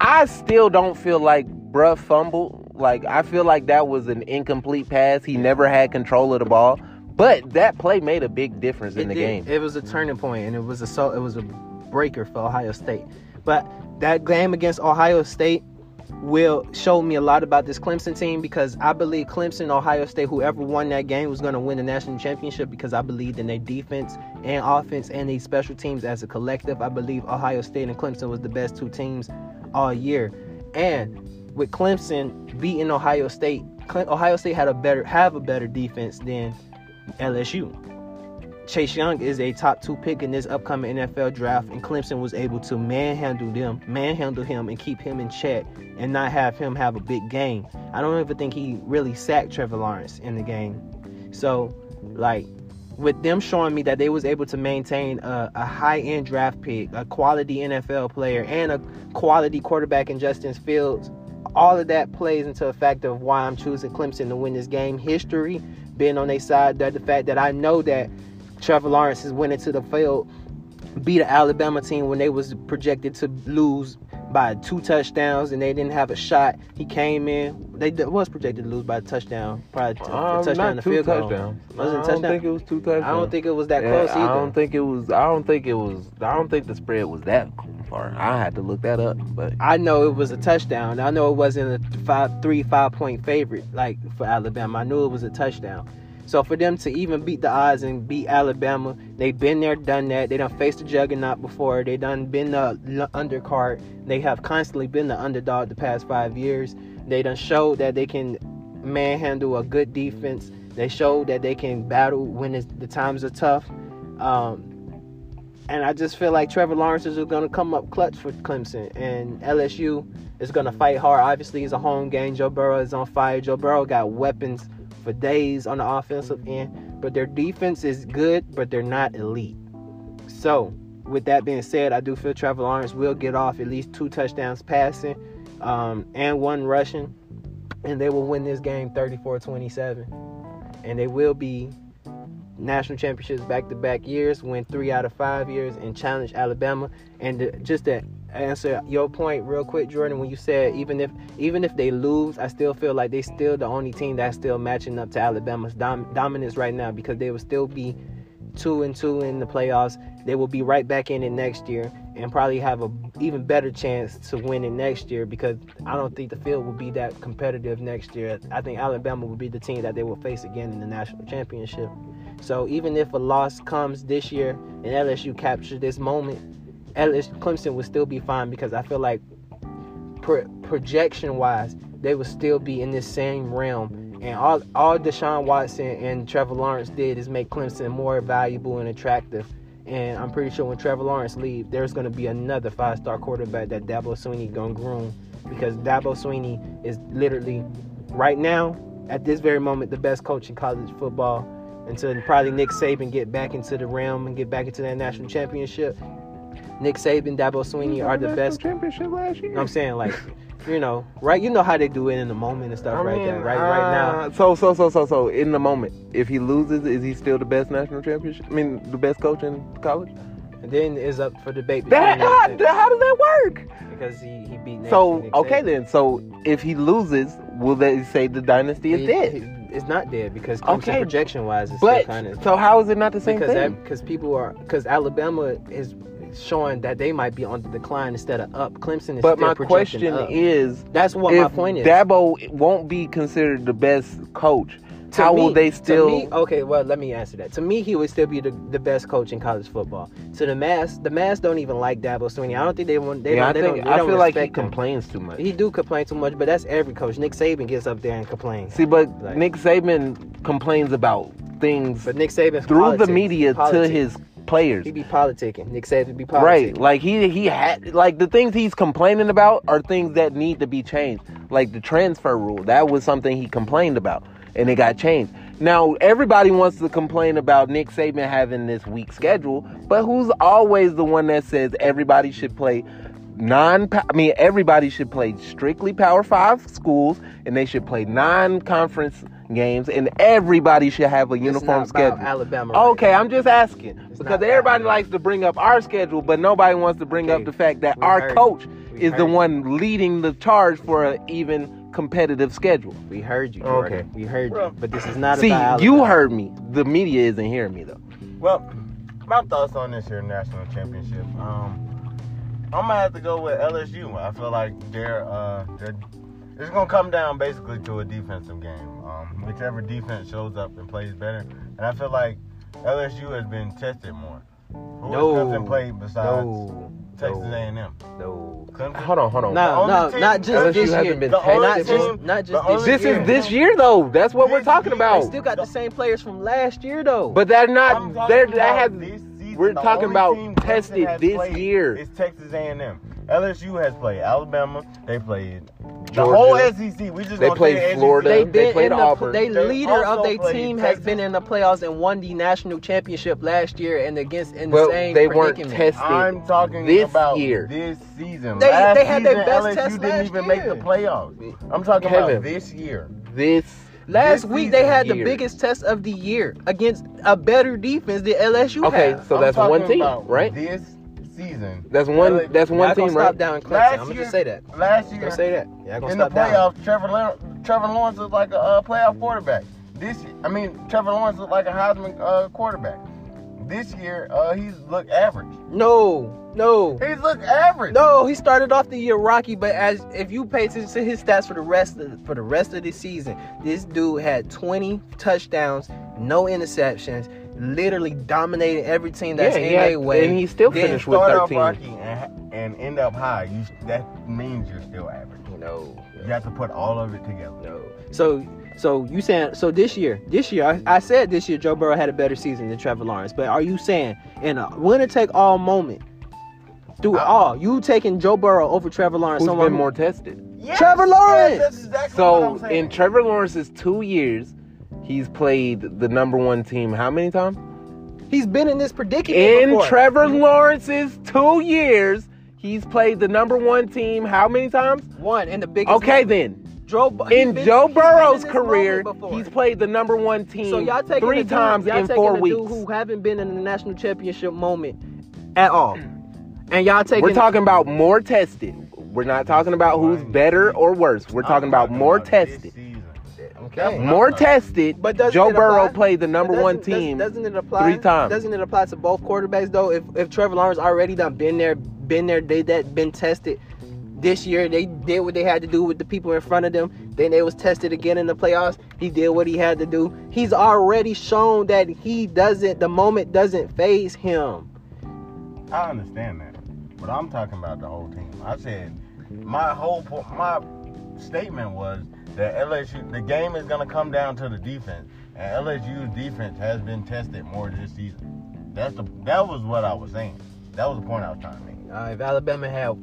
S3: I still don't feel like bruh fumbled. Like I feel like that was an incomplete pass. He never had control of the ball. But that play made a big difference in
S1: it
S3: the
S1: did.
S3: game.
S1: It was a turning point, and it was a so it was a breaker for Ohio State. But that game against Ohio State will show me a lot about this Clemson team because I believe Clemson, Ohio State, whoever won that game was going to win the national championship because I believed in their defense and offense and these special teams as a collective. I believe Ohio State and Clemson was the best two teams all year, and with Clemson beating Ohio State, Ohio State had a better have a better defense than LSU. Chase Young is a top two pick in this upcoming NFL draft, and Clemson was able to manhandle them, manhandle him, and keep him in check, and not have him have a big game. I don't even think he really sacked Trevor Lawrence in the game. So, like, with them showing me that they was able to maintain a, a high end draft pick, a quality NFL player, and a quality quarterback in Justin Fields, all of that plays into the fact of why I'm choosing Clemson to win this game. History being on their side, that the fact that I know that Trevor Lawrence is winning to the field, beat an Alabama team when they was projected to lose by two touchdowns and they didn't have a shot. He came in. They was projected to lose by a touchdown, probably t- a
S3: Um,
S1: touchdown
S3: not
S1: and a
S3: two
S1: field goal.
S3: touchdowns.
S1: Was it a
S3: I don't
S1: touchdown?
S3: think it was two touchdowns.
S1: I don't think it was that
S3: Yeah,
S1: close
S3: I don't think it was. I don't think it was. I don't think the spread was that far. I had to look that up, but
S1: I know it was a touchdown. I know it wasn't a five, three, five point favorite like for Alabama. I knew it was a touchdown. So for them to even beat the odds and beat Alabama, they've been there, done that. They done faced the juggernaut before. They done been the undercard. They have constantly been the underdog the past five years. They done showed that they can manhandle a good defense. They showed that they can battle when the times are tough. Um, and I just feel like Trevor Lawrence is going to come up clutch for Clemson, and LSU is going to fight hard. Obviously, it's a home game. Joe Burrow is on fire. Joe Burrow got weapons for days on the offensive end, but their defense is good, but they're not elite. So, with that being said, I do feel Trevor Lawrence will get off at least two touchdowns passing um, and one rushing, and they will win this game 34 27. And they will be national championships back to back years, win three out of five years, and challenge Alabama. And just to answer your point real quick, Jordan, when you said even if even if they lose, I still feel like they still the only team that's still matching up to Alabama's dom- dominance right now because they will still be two and two in the playoffs. They will be right back in it next year and probably have a even better chance to win it next year because I don't think the field will be that competitive next year. I think Alabama will be the team that they will face again in the national championship. So even if a loss comes this year and LSU captures this moment, Clemson will still be fine because I feel like pro- projection wise, they will still be in this same realm. And all all Deshaun Watson and Trevor Lawrence did is make Clemson more valuable and attractive. And I'm pretty sure when Trevor Lawrence leaves, there's going to be another five-star quarterback that Dabo Swinney going to groom because Dabo Swinney is literally right now at this very moment the best coach in college football until probably Nick Saban get back into the realm and get back into that national championship. Nick Saban, Dabo Swinney are the best.
S3: championship last year.
S1: You know I'm saying? Like, you know, right? You know how they do it in the moment and stuff
S3: I
S1: right
S3: mean,
S1: there. Right, right now.
S3: uh, So, so, so, so, so, in the moment, if he loses, is he still the best national championship? I mean, the best coach in college?
S1: And then it's up for debate
S3: That, how, how does that work?
S1: because he, he beat Nick,
S3: So,
S1: Nick
S3: okay
S1: Saban.
S3: then. So, if he loses, will they say the dynasty is
S1: He-
S3: dead?
S1: he- It's not dead because
S3: Okay.
S1: projection wise, it's
S3: But
S1: still kind of
S3: so how is it not the same
S1: because
S3: thing?
S1: because people are because Alabama is showing that they might be on the decline instead of up. Clemson is
S3: but my question
S1: up.
S3: is,
S1: that's what my point is.
S3: Dabo won't be considered the best coach,
S1: To
S3: how
S1: me-
S3: will they
S1: to
S3: still?
S1: me- okay, well, let me answer that. To me, he would still be the, the best coach in college football. To the mass, the mass don't even like Dabo Swinney. I don't think they want. They
S3: yeah, I
S1: don't, they
S3: think
S1: don't, they
S3: I feel like he
S1: him.
S3: complains too much.
S1: He do complain too much, but that's every coach. Nick Saban gets up there and complains.
S3: See, but
S1: Like-
S3: Nick Saban complains about things
S1: But Nick Saban
S3: through
S1: politics.
S3: the media
S1: Politics.
S3: to his players.
S1: He be politicking. Nick Saban be politicking.
S3: Right, like he he had like the things he's complaining about are things that need to be changed. Like the transfer rule, that was something he complained about, and it got changed. Now everybody wants to complain about Nick Saban having this weak schedule, but who's always the one that says everybody should play non? I mean, everybody should play strictly Power Five schools, and they should play non-conference games, and everybody should have a
S1: It's
S3: uniform
S1: not about
S3: schedule.
S1: Alabama. right
S3: Okay,
S1: now.
S3: I'm just asking
S1: It's
S3: because everybody
S1: that.
S3: likes to bring up our schedule, but nobody wants to bring
S1: Okay,
S3: up the fact that
S1: we
S3: our
S1: heard
S3: coach.
S1: We
S3: is the
S1: heard you.
S3: one leading the charge for an even competitive schedule.
S1: We heard you, Jordan.
S3: Okay.
S1: We heard you. But this is not
S3: See,
S1: about
S3: you heard me. The media isn't hearing me though.
S2: Well, my thoughts on this here national championship. Um, I'm gonna have to go with LSU. I feel like they're uh, they're it's gonna come down basically to a defensive game. Um, whichever defense shows up and plays better, and I feel like LSU has been tested more. Who
S1: No.
S2: has Clemson played besides
S1: No.
S2: Texas A&M?
S1: No.
S2: Clemson.
S3: Hold on, hold on.
S1: No,
S2: only
S1: no,
S2: team-
S1: not just
S2: LSU
S1: this
S3: hasn't
S1: year.
S3: been
S2: The
S3: tested.
S2: only
S1: not just,
S2: team-
S1: not just
S2: the
S1: this
S3: This
S1: year.
S3: is this year though. That's what we're talking
S2: year.
S1: They
S3: about.
S1: still got the same players from last year, though.
S3: But they're not. They're,
S2: about
S3: that has.
S2: this season,
S3: we're
S2: the
S3: talking about tested this year.
S2: It's Texas A&M. LSU has played Alabama. They played the
S3: Georgia.
S2: whole SEC. We just
S3: They played. Florida.
S1: they
S3: They
S1: been
S3: played
S1: in the,
S3: Auburn.
S1: They
S2: They
S1: leader of their
S2: played
S1: team has been in the playoffs and won the national championship last year and against in the
S3: Well,
S1: same
S3: they weren't
S1: predicament.
S3: tested.
S2: I'm talking
S3: This
S2: about
S3: year.
S2: this season.
S1: They-
S2: last
S1: they had their best
S2: LSU
S1: test
S2: didn't
S1: last
S2: even make the playoffs. I'm talking
S3: Kevin.
S2: about this year.
S3: This.
S1: Last
S2: this
S1: week they
S2: season
S1: had the biggest test of the year against a better defense than LSU
S3: Okay,
S1: has.
S3: so
S2: I'm
S3: that's one
S2: talking
S3: team,
S2: about
S3: right?
S2: This season.
S3: That's one.
S2: LSU
S3: That's one
S1: Y'all
S3: team,
S1: stop
S3: right?
S1: down in Clemson.
S2: Last
S1: I'm gonna
S2: year-
S1: just say that.
S2: Last
S1: I'm
S2: year,
S1: gonna say that. Y'all gonna
S2: in the
S1: stop down.
S2: playoffs, Trevor Lar- Trevor Lawrence looked like a uh, playoff quarterback. This, I mean, Trevor Lawrence looked like a Heisman uh, quarterback. This year, uh, he's looked average.
S1: No, no.
S2: He's looked average.
S1: No, he started off the year rocky, but as if you pay attention to his stats for the rest of for the rest of the season, this dude had 20 touchdowns, no interceptions, literally dominated every team that's
S3: Yeah,
S1: in
S3: he had-
S1: their way.
S3: and he still
S1: Then
S3: finished with
S2: Start off
S3: 13.
S2: rocky and, and end up high. You, that means you're still average.
S1: No,
S2: You have to put all of it together.
S1: no. So, so you saying so this year? This year, I, I said this year Joe Burrow had a better season than Trevor Lawrence. But are you saying in a winner take all moment? Through
S2: I-
S1: all, you taking Joe Burrow over Trevor Lawrence?
S3: Who's
S1: someone
S3: been more tested?
S2: Yes,
S1: Trevor
S2: yes,
S1: Lawrence!
S2: that's exactly what I'm
S3: So
S2: saying.
S3: in Trevor Lawrence's two years, he's played the number one team how many times?
S1: He's been in this predicament
S3: In
S1: before.
S3: Trevor Lawrence's two years, he's played the number one team how many times?
S1: One in the biggest.
S3: Okay,
S1: moment.
S3: then.
S1: Joe,
S3: In
S1: been-
S3: Joe
S1: he's in
S3: Burrow's
S1: this
S3: career, he's played the number one team
S1: so y'all taking
S3: three
S1: a
S3: times
S1: y'all
S3: in
S1: taking
S3: four
S1: a
S3: weeks.
S1: Dude who haven't been in the national championship moment at all, and y'all taking.
S3: We're talking about more tested. We're not talking about who's better or worse. We're talking about more
S2: this
S3: tested.
S2: Season.
S1: Okay.
S3: More tested.
S1: But doesn't
S3: Joe Burrow
S1: apply-
S3: played the number
S1: But
S3: one
S1: doesn't- doesn't-
S3: team
S1: Doesn't it apply
S3: three times.
S1: Doesn't it apply to both quarterbacks though? If if Trevor Lawrence already done been there, been there, they that been tested. This year they did what they had to do with the people in front of them. Then they was tested again in the playoffs. He did what he had to do. He's already shown that he doesn't. The moment doesn't phase him.
S2: I understand that, but I'm talking about the whole team. I said my whole po- my statement was that LSU the game is gonna come down to the defense, and LSU's defense has been tested more this season. That's the that was what I was saying. That was the point I was trying to make.
S1: Uh, if Alabama had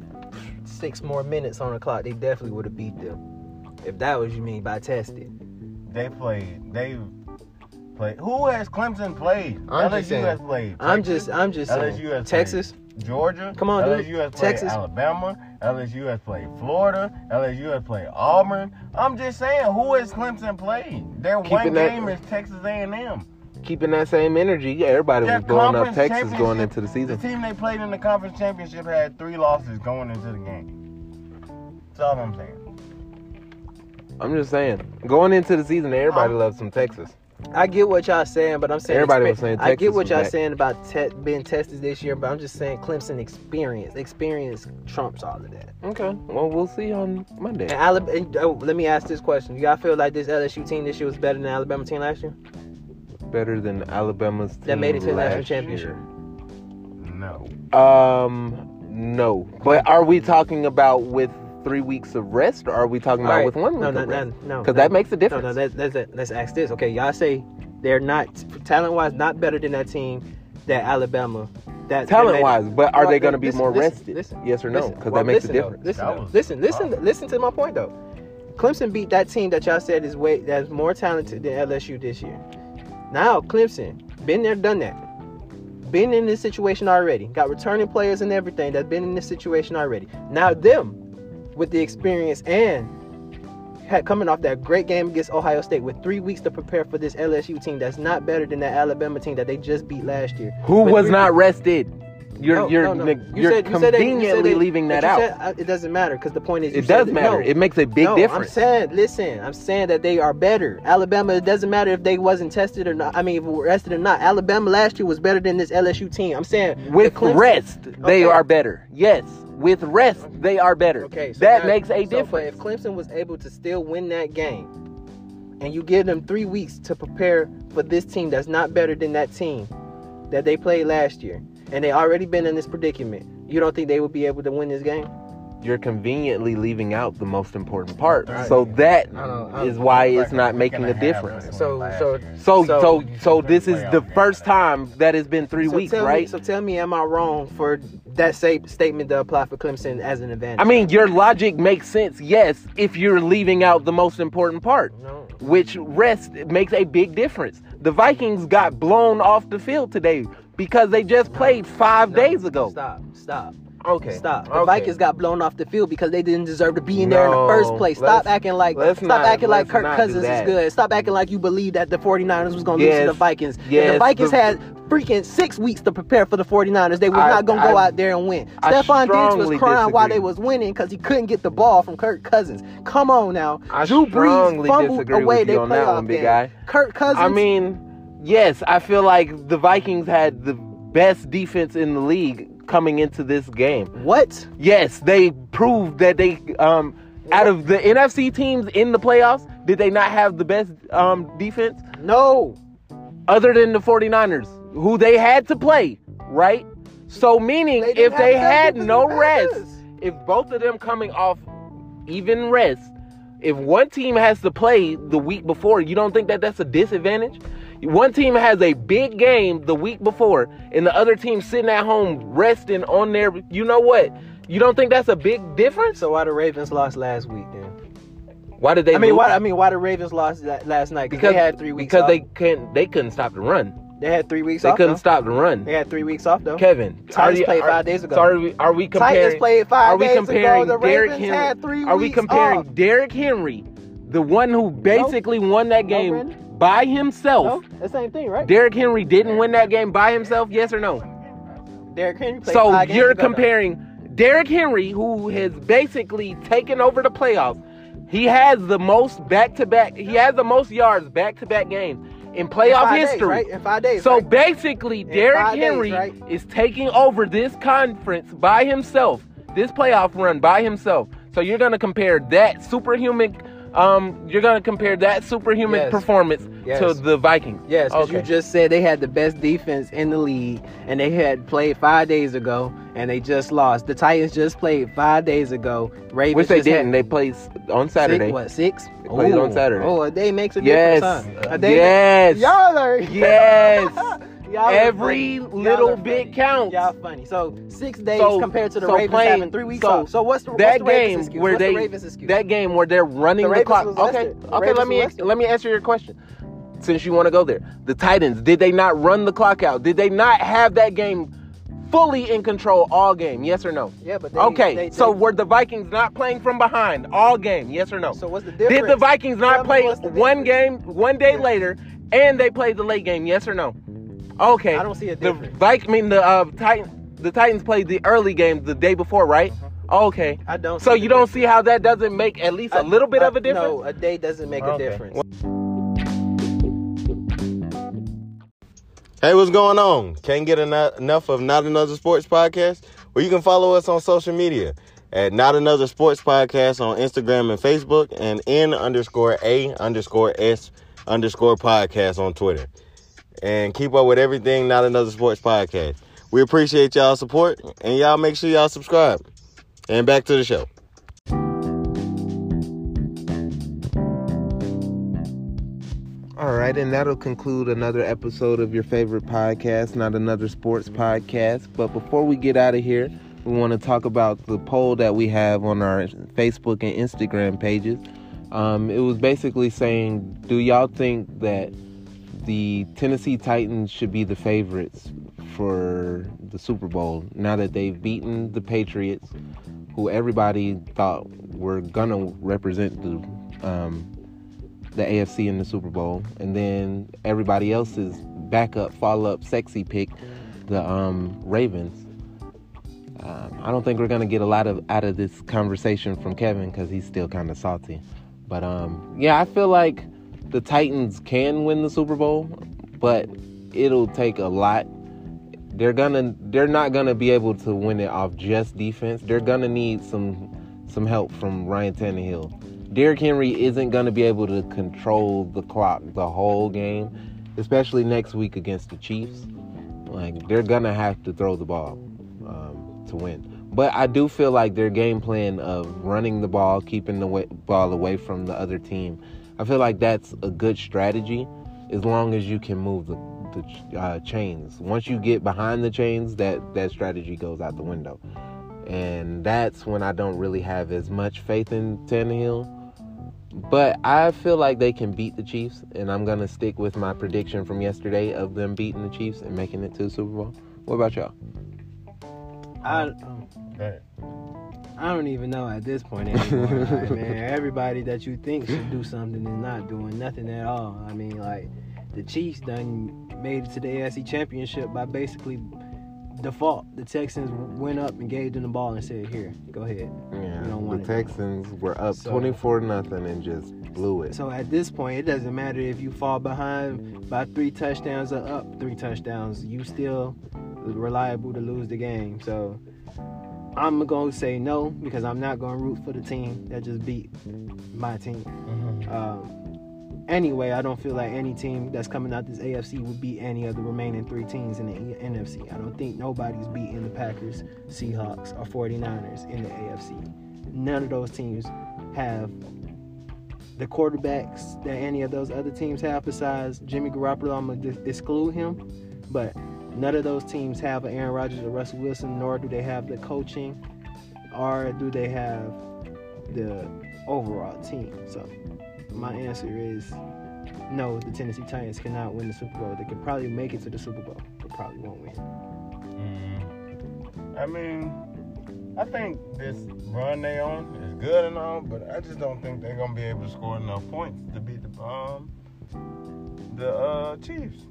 S1: six more minutes on the clock, they definitely would have beat them. If that was you mean by tested.
S2: They played. They played. Who has Clemson played?
S1: I'm
S2: LSU
S1: just saying.
S2: has played.
S1: I'm just I'm just saying.
S2: LSU has
S1: Texas.
S2: played Georgia.
S1: Come on, dude.
S2: Has played
S1: Texas.
S2: Alabama. LSU has played Florida. LSU has played Auburn. I'm just saying, who has Clemson played? Their
S3: Keeping
S2: one
S3: that-
S2: game is Texas A&M.
S3: Keeping that same energy, Yeah,
S2: everybody
S3: was blowing up Texas going into the season.
S2: The team they played in the conference championship had three losses going into the game. That's all I'm saying.
S3: I'm just saying. Going into the season, everybody loves some Texas.
S1: I get what y'all saying, but I'm saying
S3: Everybody
S1: expe-
S3: was saying
S1: I get what y'all
S3: back.
S1: saying about te- being tested this year, but I'm just saying Clemson experience, experience trumps all of that.
S3: Okay. Well, we'll see on Monday.
S1: And Alabama. And, oh, let me ask this question: Do y'all feel like this LSU team this year was better than the Alabama team last year?
S3: Better than Alabama's team
S1: That made it to the national championship.
S3: year.
S2: No.
S3: Um, no. But are we talking about with three weeks of rest, or are we talking about
S1: All right.
S3: with one week
S1: no, no,
S3: of
S1: no,
S3: rest?
S1: no,
S3: Because
S1: no.
S3: that makes a difference.
S1: no. Let's, let's, let's ask this. Okay, y'all say they're not talent wise not better than that team that Alabama. That
S3: talent wise, but are
S1: Well,
S3: they going to be
S1: listen,
S3: more
S1: listen,
S3: rested?
S1: listen,
S3: yes or no? Because
S1: Well,
S3: that makes a
S1: listen, though,
S3: difference.
S1: Listen, though.
S2: was
S1: listen, listen,
S2: tough.
S1: listen to my point though. Clemson beat that team that y'all said is way that's more talented than LSU this year. Now Clemson been there, done that. Been in this situation already. Got returning players and everything that's been in this situation already. Now them with the experience and had coming off that great game against Ohio State with three weeks to prepare for this LSU team that's not better than that Alabama team that they just beat last year.
S3: Who
S1: With
S3: was not rested? You're
S1: No,
S3: you're
S1: no, no.
S3: neg-
S1: You
S3: you're
S1: said- you said that- you said
S3: conveniently
S1: that-
S3: leaving that out.
S1: said, uh, it doesn't matter because the point is
S3: it does matter. it makes a big difference.
S1: I'm saying, listen, I'm saying that they are better. Alabama, it doesn't matter if they wasn't tested or not. I mean, if we were rested or not. Alabama last year was better than this LSU team. I'm saying
S3: With
S1: Clemson-
S3: rest, they
S1: Okay.
S3: are better. Yes, with rest, they are better.
S1: Okay, so
S3: that
S1: now-
S3: makes a
S1: so, But
S3: difference.
S1: if Clemson was able to still win that game, and you give them three weeks to prepare for this team that's not better than that team that they played last year, and they already been in this predicament, you don't think they would be able to win this game?
S3: You're conveniently leaving out the most important part.
S1: Right.
S3: So that
S1: I don't- I don't-
S3: is why it's not making a difference.
S1: So- so-
S3: So
S1: So-
S3: so so this is the first time that it's been three
S1: so
S3: weeks,
S1: tell
S3: right?
S1: Me, so tell me, am I wrong for that same statement to apply for Clemson as an advantage?
S3: I mean, your logic makes sense, yes, if you're leaving out the most important part,
S1: no.
S3: which rest makes a big difference. The Vikings got blown off the field today because they just played five
S1: No,
S3: days ago.
S1: Stop, stop.
S3: Okay.
S1: Stop. The
S3: okay.
S1: Vikings got blown off the field because they didn't deserve to be in there in the first place. Stop acting like stop
S3: not-
S1: acting like Kirk Cousins is good. Stop acting like you believe that the 49ers was going to lose to the Vikings.
S3: Yes,
S1: the Vikings
S3: the-
S1: had freaking 6 weeks to prepare for the 49ers. They were
S3: I-
S1: not going to go out there and win.
S3: I
S1: Stefon Diggs was crying while they was winning cuz he couldn't get the ball from Kirk Cousins. Come on now.
S3: I
S1: Drew Brees fumbled
S3: disagree
S1: away their playoff
S3: one, big
S1: game.
S3: guy.
S1: Kirk Cousins
S3: I mean, yes, I feel like the Vikings had the best defense in the league coming into this game.
S1: what?
S3: Yes, they proved that they um out of the NFC teams in the playoffs, did they not have the best um defense
S1: No.
S3: other than the 49ers who they had to play, right? So meaning
S1: They
S3: if they had no rest, if both of them coming off even rest, if one team has to play the week before, you don't think that that's a disadvantage? One team has a big game the week before, and the other team sitting at home resting on their. You know what? You don't think that's a big difference?
S1: So why the Ravens lost last week then?
S3: Why did they?
S1: I mean,
S3: lose?
S1: why? I mean, why the Ravens lost la- last night?
S3: because
S1: they had three weeks.
S3: because
S1: off.
S3: they couldn't they couldn't stop the run.
S1: they had three weeks
S3: They
S1: off.
S3: couldn't
S1: though.
S3: stop the run.
S1: They had three weeks off though.
S3: Kevin,
S1: Titans played
S3: are-
S1: five days ago.
S3: So are we, are we comparing?
S1: Titans played five
S3: are we
S1: days
S3: comparing
S1: ago. The
S3: Derrick
S1: Ravens
S3: Henry?
S1: had three
S3: are we comparing
S1: off.
S3: Derrick Henry, the one who basically won that game by himself?
S1: No, the same thing, right?
S3: Derrick Henry didn't win that game by himself. Yes or no?
S1: Derrick Henry played
S3: So you're comparing Derrick Henry, who has basically taken over the playoffs. He has the most back-to-back. He has the most yards back-to-back games in
S1: In
S3: playoff
S1: days,
S3: history.
S1: right? In five days.
S3: So
S1: right?
S3: basically,
S1: In
S3: Derrick
S1: five days,
S3: Henry
S1: right?
S3: is taking over this conference by himself, this playoff run by himself. So you're gonna compare that superhuman, um, you're gonna compare that superhuman
S1: Yes.
S3: performance
S1: Yes.
S3: to the Vikings.
S1: Yes, because you just said they had the best defense in the league, and they had played five days ago, and they just lost. The Titans just played five days ago. Ravens
S3: Which they didn't. They played on Saturday.
S1: Six, what six?
S3: They played
S1: Ooh.
S3: on Saturday.
S1: Oh, a day makes a
S3: Yes.
S1: difference. Huh? A day
S3: Yes.
S1: Y'all are
S3: Yes.
S1: y'all
S3: Every little bit counts.
S1: Y'all funny. So six days
S3: So-
S1: compared to the
S3: so
S1: Ravens
S3: playing-
S1: having three weeks
S3: so
S1: off. So what's the what's
S3: that
S1: the
S3: game
S1: excuse?
S3: where
S1: what's
S3: they
S1: the Ravens excuse?
S3: that game where they're running
S1: The
S3: the, clock. Okay. Okay. Let me
S1: rested.
S3: let me answer your question. Since you want to go there, the Titans did they not run the clock out? Did they not have that game fully in control all game? Yes or no?
S1: yeah, but they,
S3: Okay,
S1: they-
S3: so were the Vikings not playing from behind all game? Yes or no?
S1: so what's the difference?
S3: Did the Vikings not
S1: me
S3: play one game one day
S1: Yeah.
S3: later, and they played the late game? Yes or no? Okay.
S1: I don't see a
S3: The
S1: difference.
S3: Vik, I mean the uh, Titan, the Titans played the early game the day before, right? Okay.
S1: I don't.
S3: So
S1: see
S3: you
S1: the
S3: don't see how that doesn't make at least a little bit
S1: I-
S3: of a difference?
S1: No, a day doesn't make
S2: Okay.
S1: a difference.
S2: Hey, what's going on? Can't get eno- enough of Not Another Sports Podcast? Well, you can follow us on social media at Not Another Sports Podcast on Instagram and Facebook and N underscore A underscore S underscore podcast on Twitter. And keep up with everything Not Another Sports Podcast. We appreciate y'all support and y'all make sure y'all subscribe. And back to the show.
S3: All right, and that'll conclude another episode of your favorite podcast, not another sports podcast. But before we get out of here, we want to talk about the poll that we have on our Facebook and Instagram pages. Um, it was basically saying, do y'all think that the Tennessee Titans should be the favorites for the Super Bowl now that they've beaten the Patriots, who everybody thought were gonna represent the um, the AFC in the Super Bowl, and then everybody else's backup, follow up, sexy pick, the um, Ravens. Um, I don't think we're gonna get a lot of out of this conversation from Kevin because he's still kind of salty. But um, yeah, I feel like the Titans can win the Super Bowl, but it'll take a lot. They're gonna, they're not gonna be able to win it off just defense. They're gonna need some, some help from Ryan Tannehill. Derrick Henry isn't to be able to control the clock the whole game, especially next week against the Chiefs. Like they're to have to throw the ball um, to win. But I do feel like their game plan of running the ball, keeping the wa- ball away from the other team, I feel like that's a good strategy as long as you can move the, the uh, chains. Once you get behind the chains, that that strategy goes out the window. And that's when I don't really have as much faith in Tannehill. But I feel like they can beat the Chiefs, and I'm gonna stick with my prediction from yesterday of them beating the Chiefs and making it to the Super Bowl. What about y'all?
S1: I, um, I don't even know at this point anymore. like, man, everybody that you think should do something is not doing nothing at all. I mean, like the Chiefs done made it to the AFC Championship by basically default. The Texans went up and gave them the ball and said, "Here, go ahead."
S3: Yeah, the. Texans were up
S1: So-
S3: 24 nothing and just blew it.
S1: So at this point, it doesn't matter if you fall behind by three touchdowns or up three touchdowns. You still reliable to lose the game. So I'm gonna say no because I'm not gonna root for the team that just beat my team. Um, anyway, I don't feel like any team that's coming out this AFC would beat any of the remaining three teams in the E- NFC. I don't think nobody's beating the Packers, Seahawks, or 49ers in the AFC. None of those teams have the quarterbacks that any of those other teams have besides Jimmy Garoppolo. I'm going to exclude him. But none of those teams have an Aaron Rodgers or Russell Wilson, nor do they have the coaching or do they have the overall team. So my answer is no, the Tennessee Titans cannot win the Super Bowl. They could probably make it to the Super Bowl, but probably won't win.
S2: Mm. I mean, I think this run they on is good and all, but I just don't think they're gonna be able to score enough points to beat the um the uh Chiefs.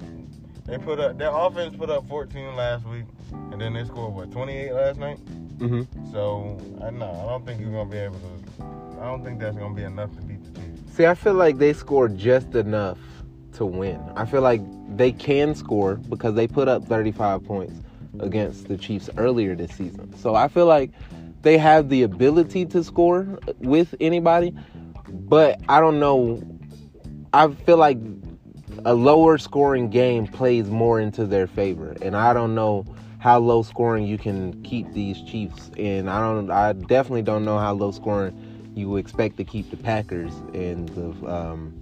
S2: They put up their offense put up 14 last week, and then they scored what 28 last night.
S3: hmm
S2: So I know I don't think you're gonna be able to. I don't think that's gonna be enough to beat the Chiefs.
S3: See, I feel like they scored just enough to win. I feel like they can score because they put up 35 points against the Chiefs earlier this season. So I feel like they have the ability to score with anybody, but I don't know. I feel like a lower scoring game plays more into their favor, and I don't know how low scoring you can keep these Chiefs. And I don't. I definitely don't know how low scoring you expect to keep the Packers and the um,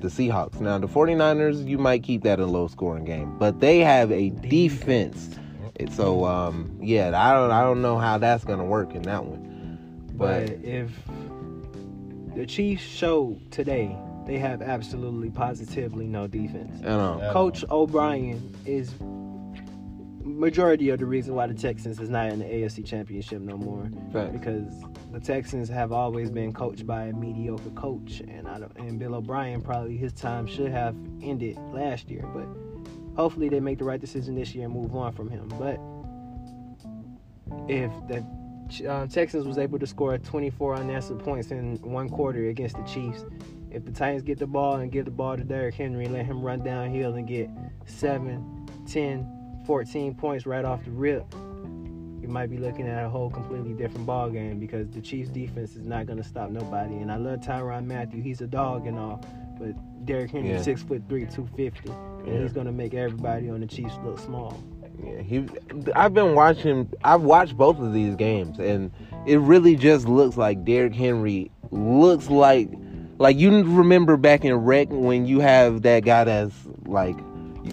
S3: the Seahawks. Now the 49ers, you might keep that a low scoring game, but they have a defense. So um, yeah, I don't I don't know how that's gonna work in that one.
S1: But
S3: But
S1: if the Chiefs show today, they have absolutely positively no defense.
S3: you know,
S2: Yeah.
S1: Coach O'Brien is majority of the reason why the Texans is not in the AFC Championship no more
S3: Facts.
S1: because the Texans have always been coached by a mediocre coach, and I don't, and Bill O'Brien probably his time should have ended last year, but hopefully they make the right decision this year and move on from him. But if the uh, Texans was able to score 24 unanswered points in one quarter against the Chiefs. If the Titans get the ball and give the ball to Derrick Henry, let him run downhill and get 7, 10, 14 points right off the rip, you might be looking at a whole completely different ball game because the Chiefs defense is not going to stop nobody. And I love Tyrann Mathieu. He's a dog and all, but Derrick Henry,
S3: Yeah.
S1: six foot three, two fifty, and
S3: Yeah.
S1: he's going to make everybody on the Chiefs look small.
S3: Yeah, he. I've been watching. I've watched both of these games, and it really just looks like Derrick Henry looks like, like you remember back in Rec when you have that guy that's like,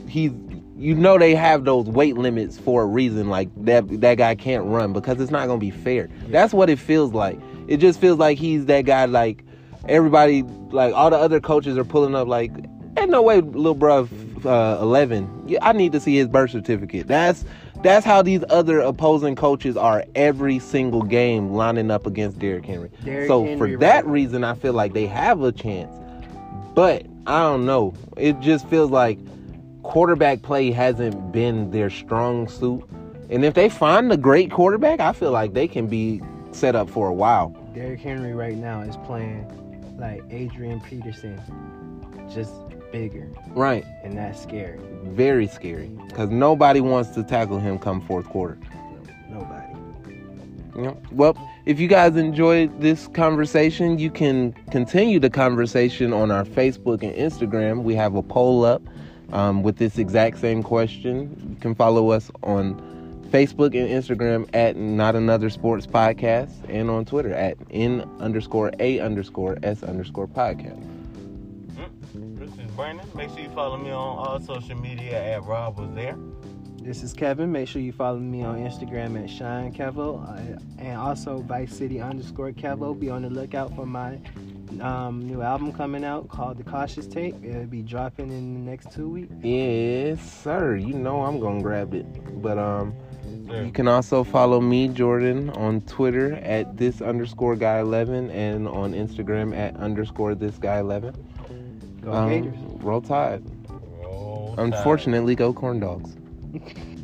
S3: he's. You know they have those weight limits for a reason. Like that that guy can't run because it's not gonna be fair. That's what it feels like. It just feels like he's that guy. Like everybody, like all the other coaches are pulling up. Like ain't no way, little bruh, uh, eleven. Yeah, I need to see his birth certificate. That's that's how these other opposing coaches are every single game lining up against Derrick Henry.
S1: Derrick
S3: so
S1: Henry,
S3: for that
S1: right.
S3: reason, I feel like they have a chance. But I don't know. It just feels like quarterback play hasn't been their strong suit. And if they find a great quarterback, I feel like they can be set up for a while.
S1: Derrick Henry right now is playing like Adrian Peterson, just bigger,
S3: Right.
S1: and that's scary.
S3: Very scary. Because nobody wants to tackle him come fourth quarter.
S1: Nobody.
S3: Well, if you guys enjoyed this conversation, you can continue the conversation on our Facebook and Instagram. We have a poll up um, with this exact same question. You can follow us on Facebook and Instagram at Not Another Sports Podcast and on Twitter at N underscore A underscore S underscore podcast.
S2: This is Brandon. Make sure you follow me on all social media at Rob was there.
S1: This is Kevin. Make sure you follow me on Instagram at Shine Kevo uh, and also Vice City underscore Kevo. Be on the lookout for my um, new album coming out called The Cautious Tape. It'll be dropping in the next two weeks.
S3: Yes, sir. You know I'm gonna grab it. But um
S2: Sure.
S3: You can also follow me, Jordan, on Twitter at this underscore guy 11 and on Instagram at underscore this guy 11.
S1: Go Gators.
S3: Um, roll Tide.
S2: Roll Tide.
S3: Unfortunately, go corn dogs.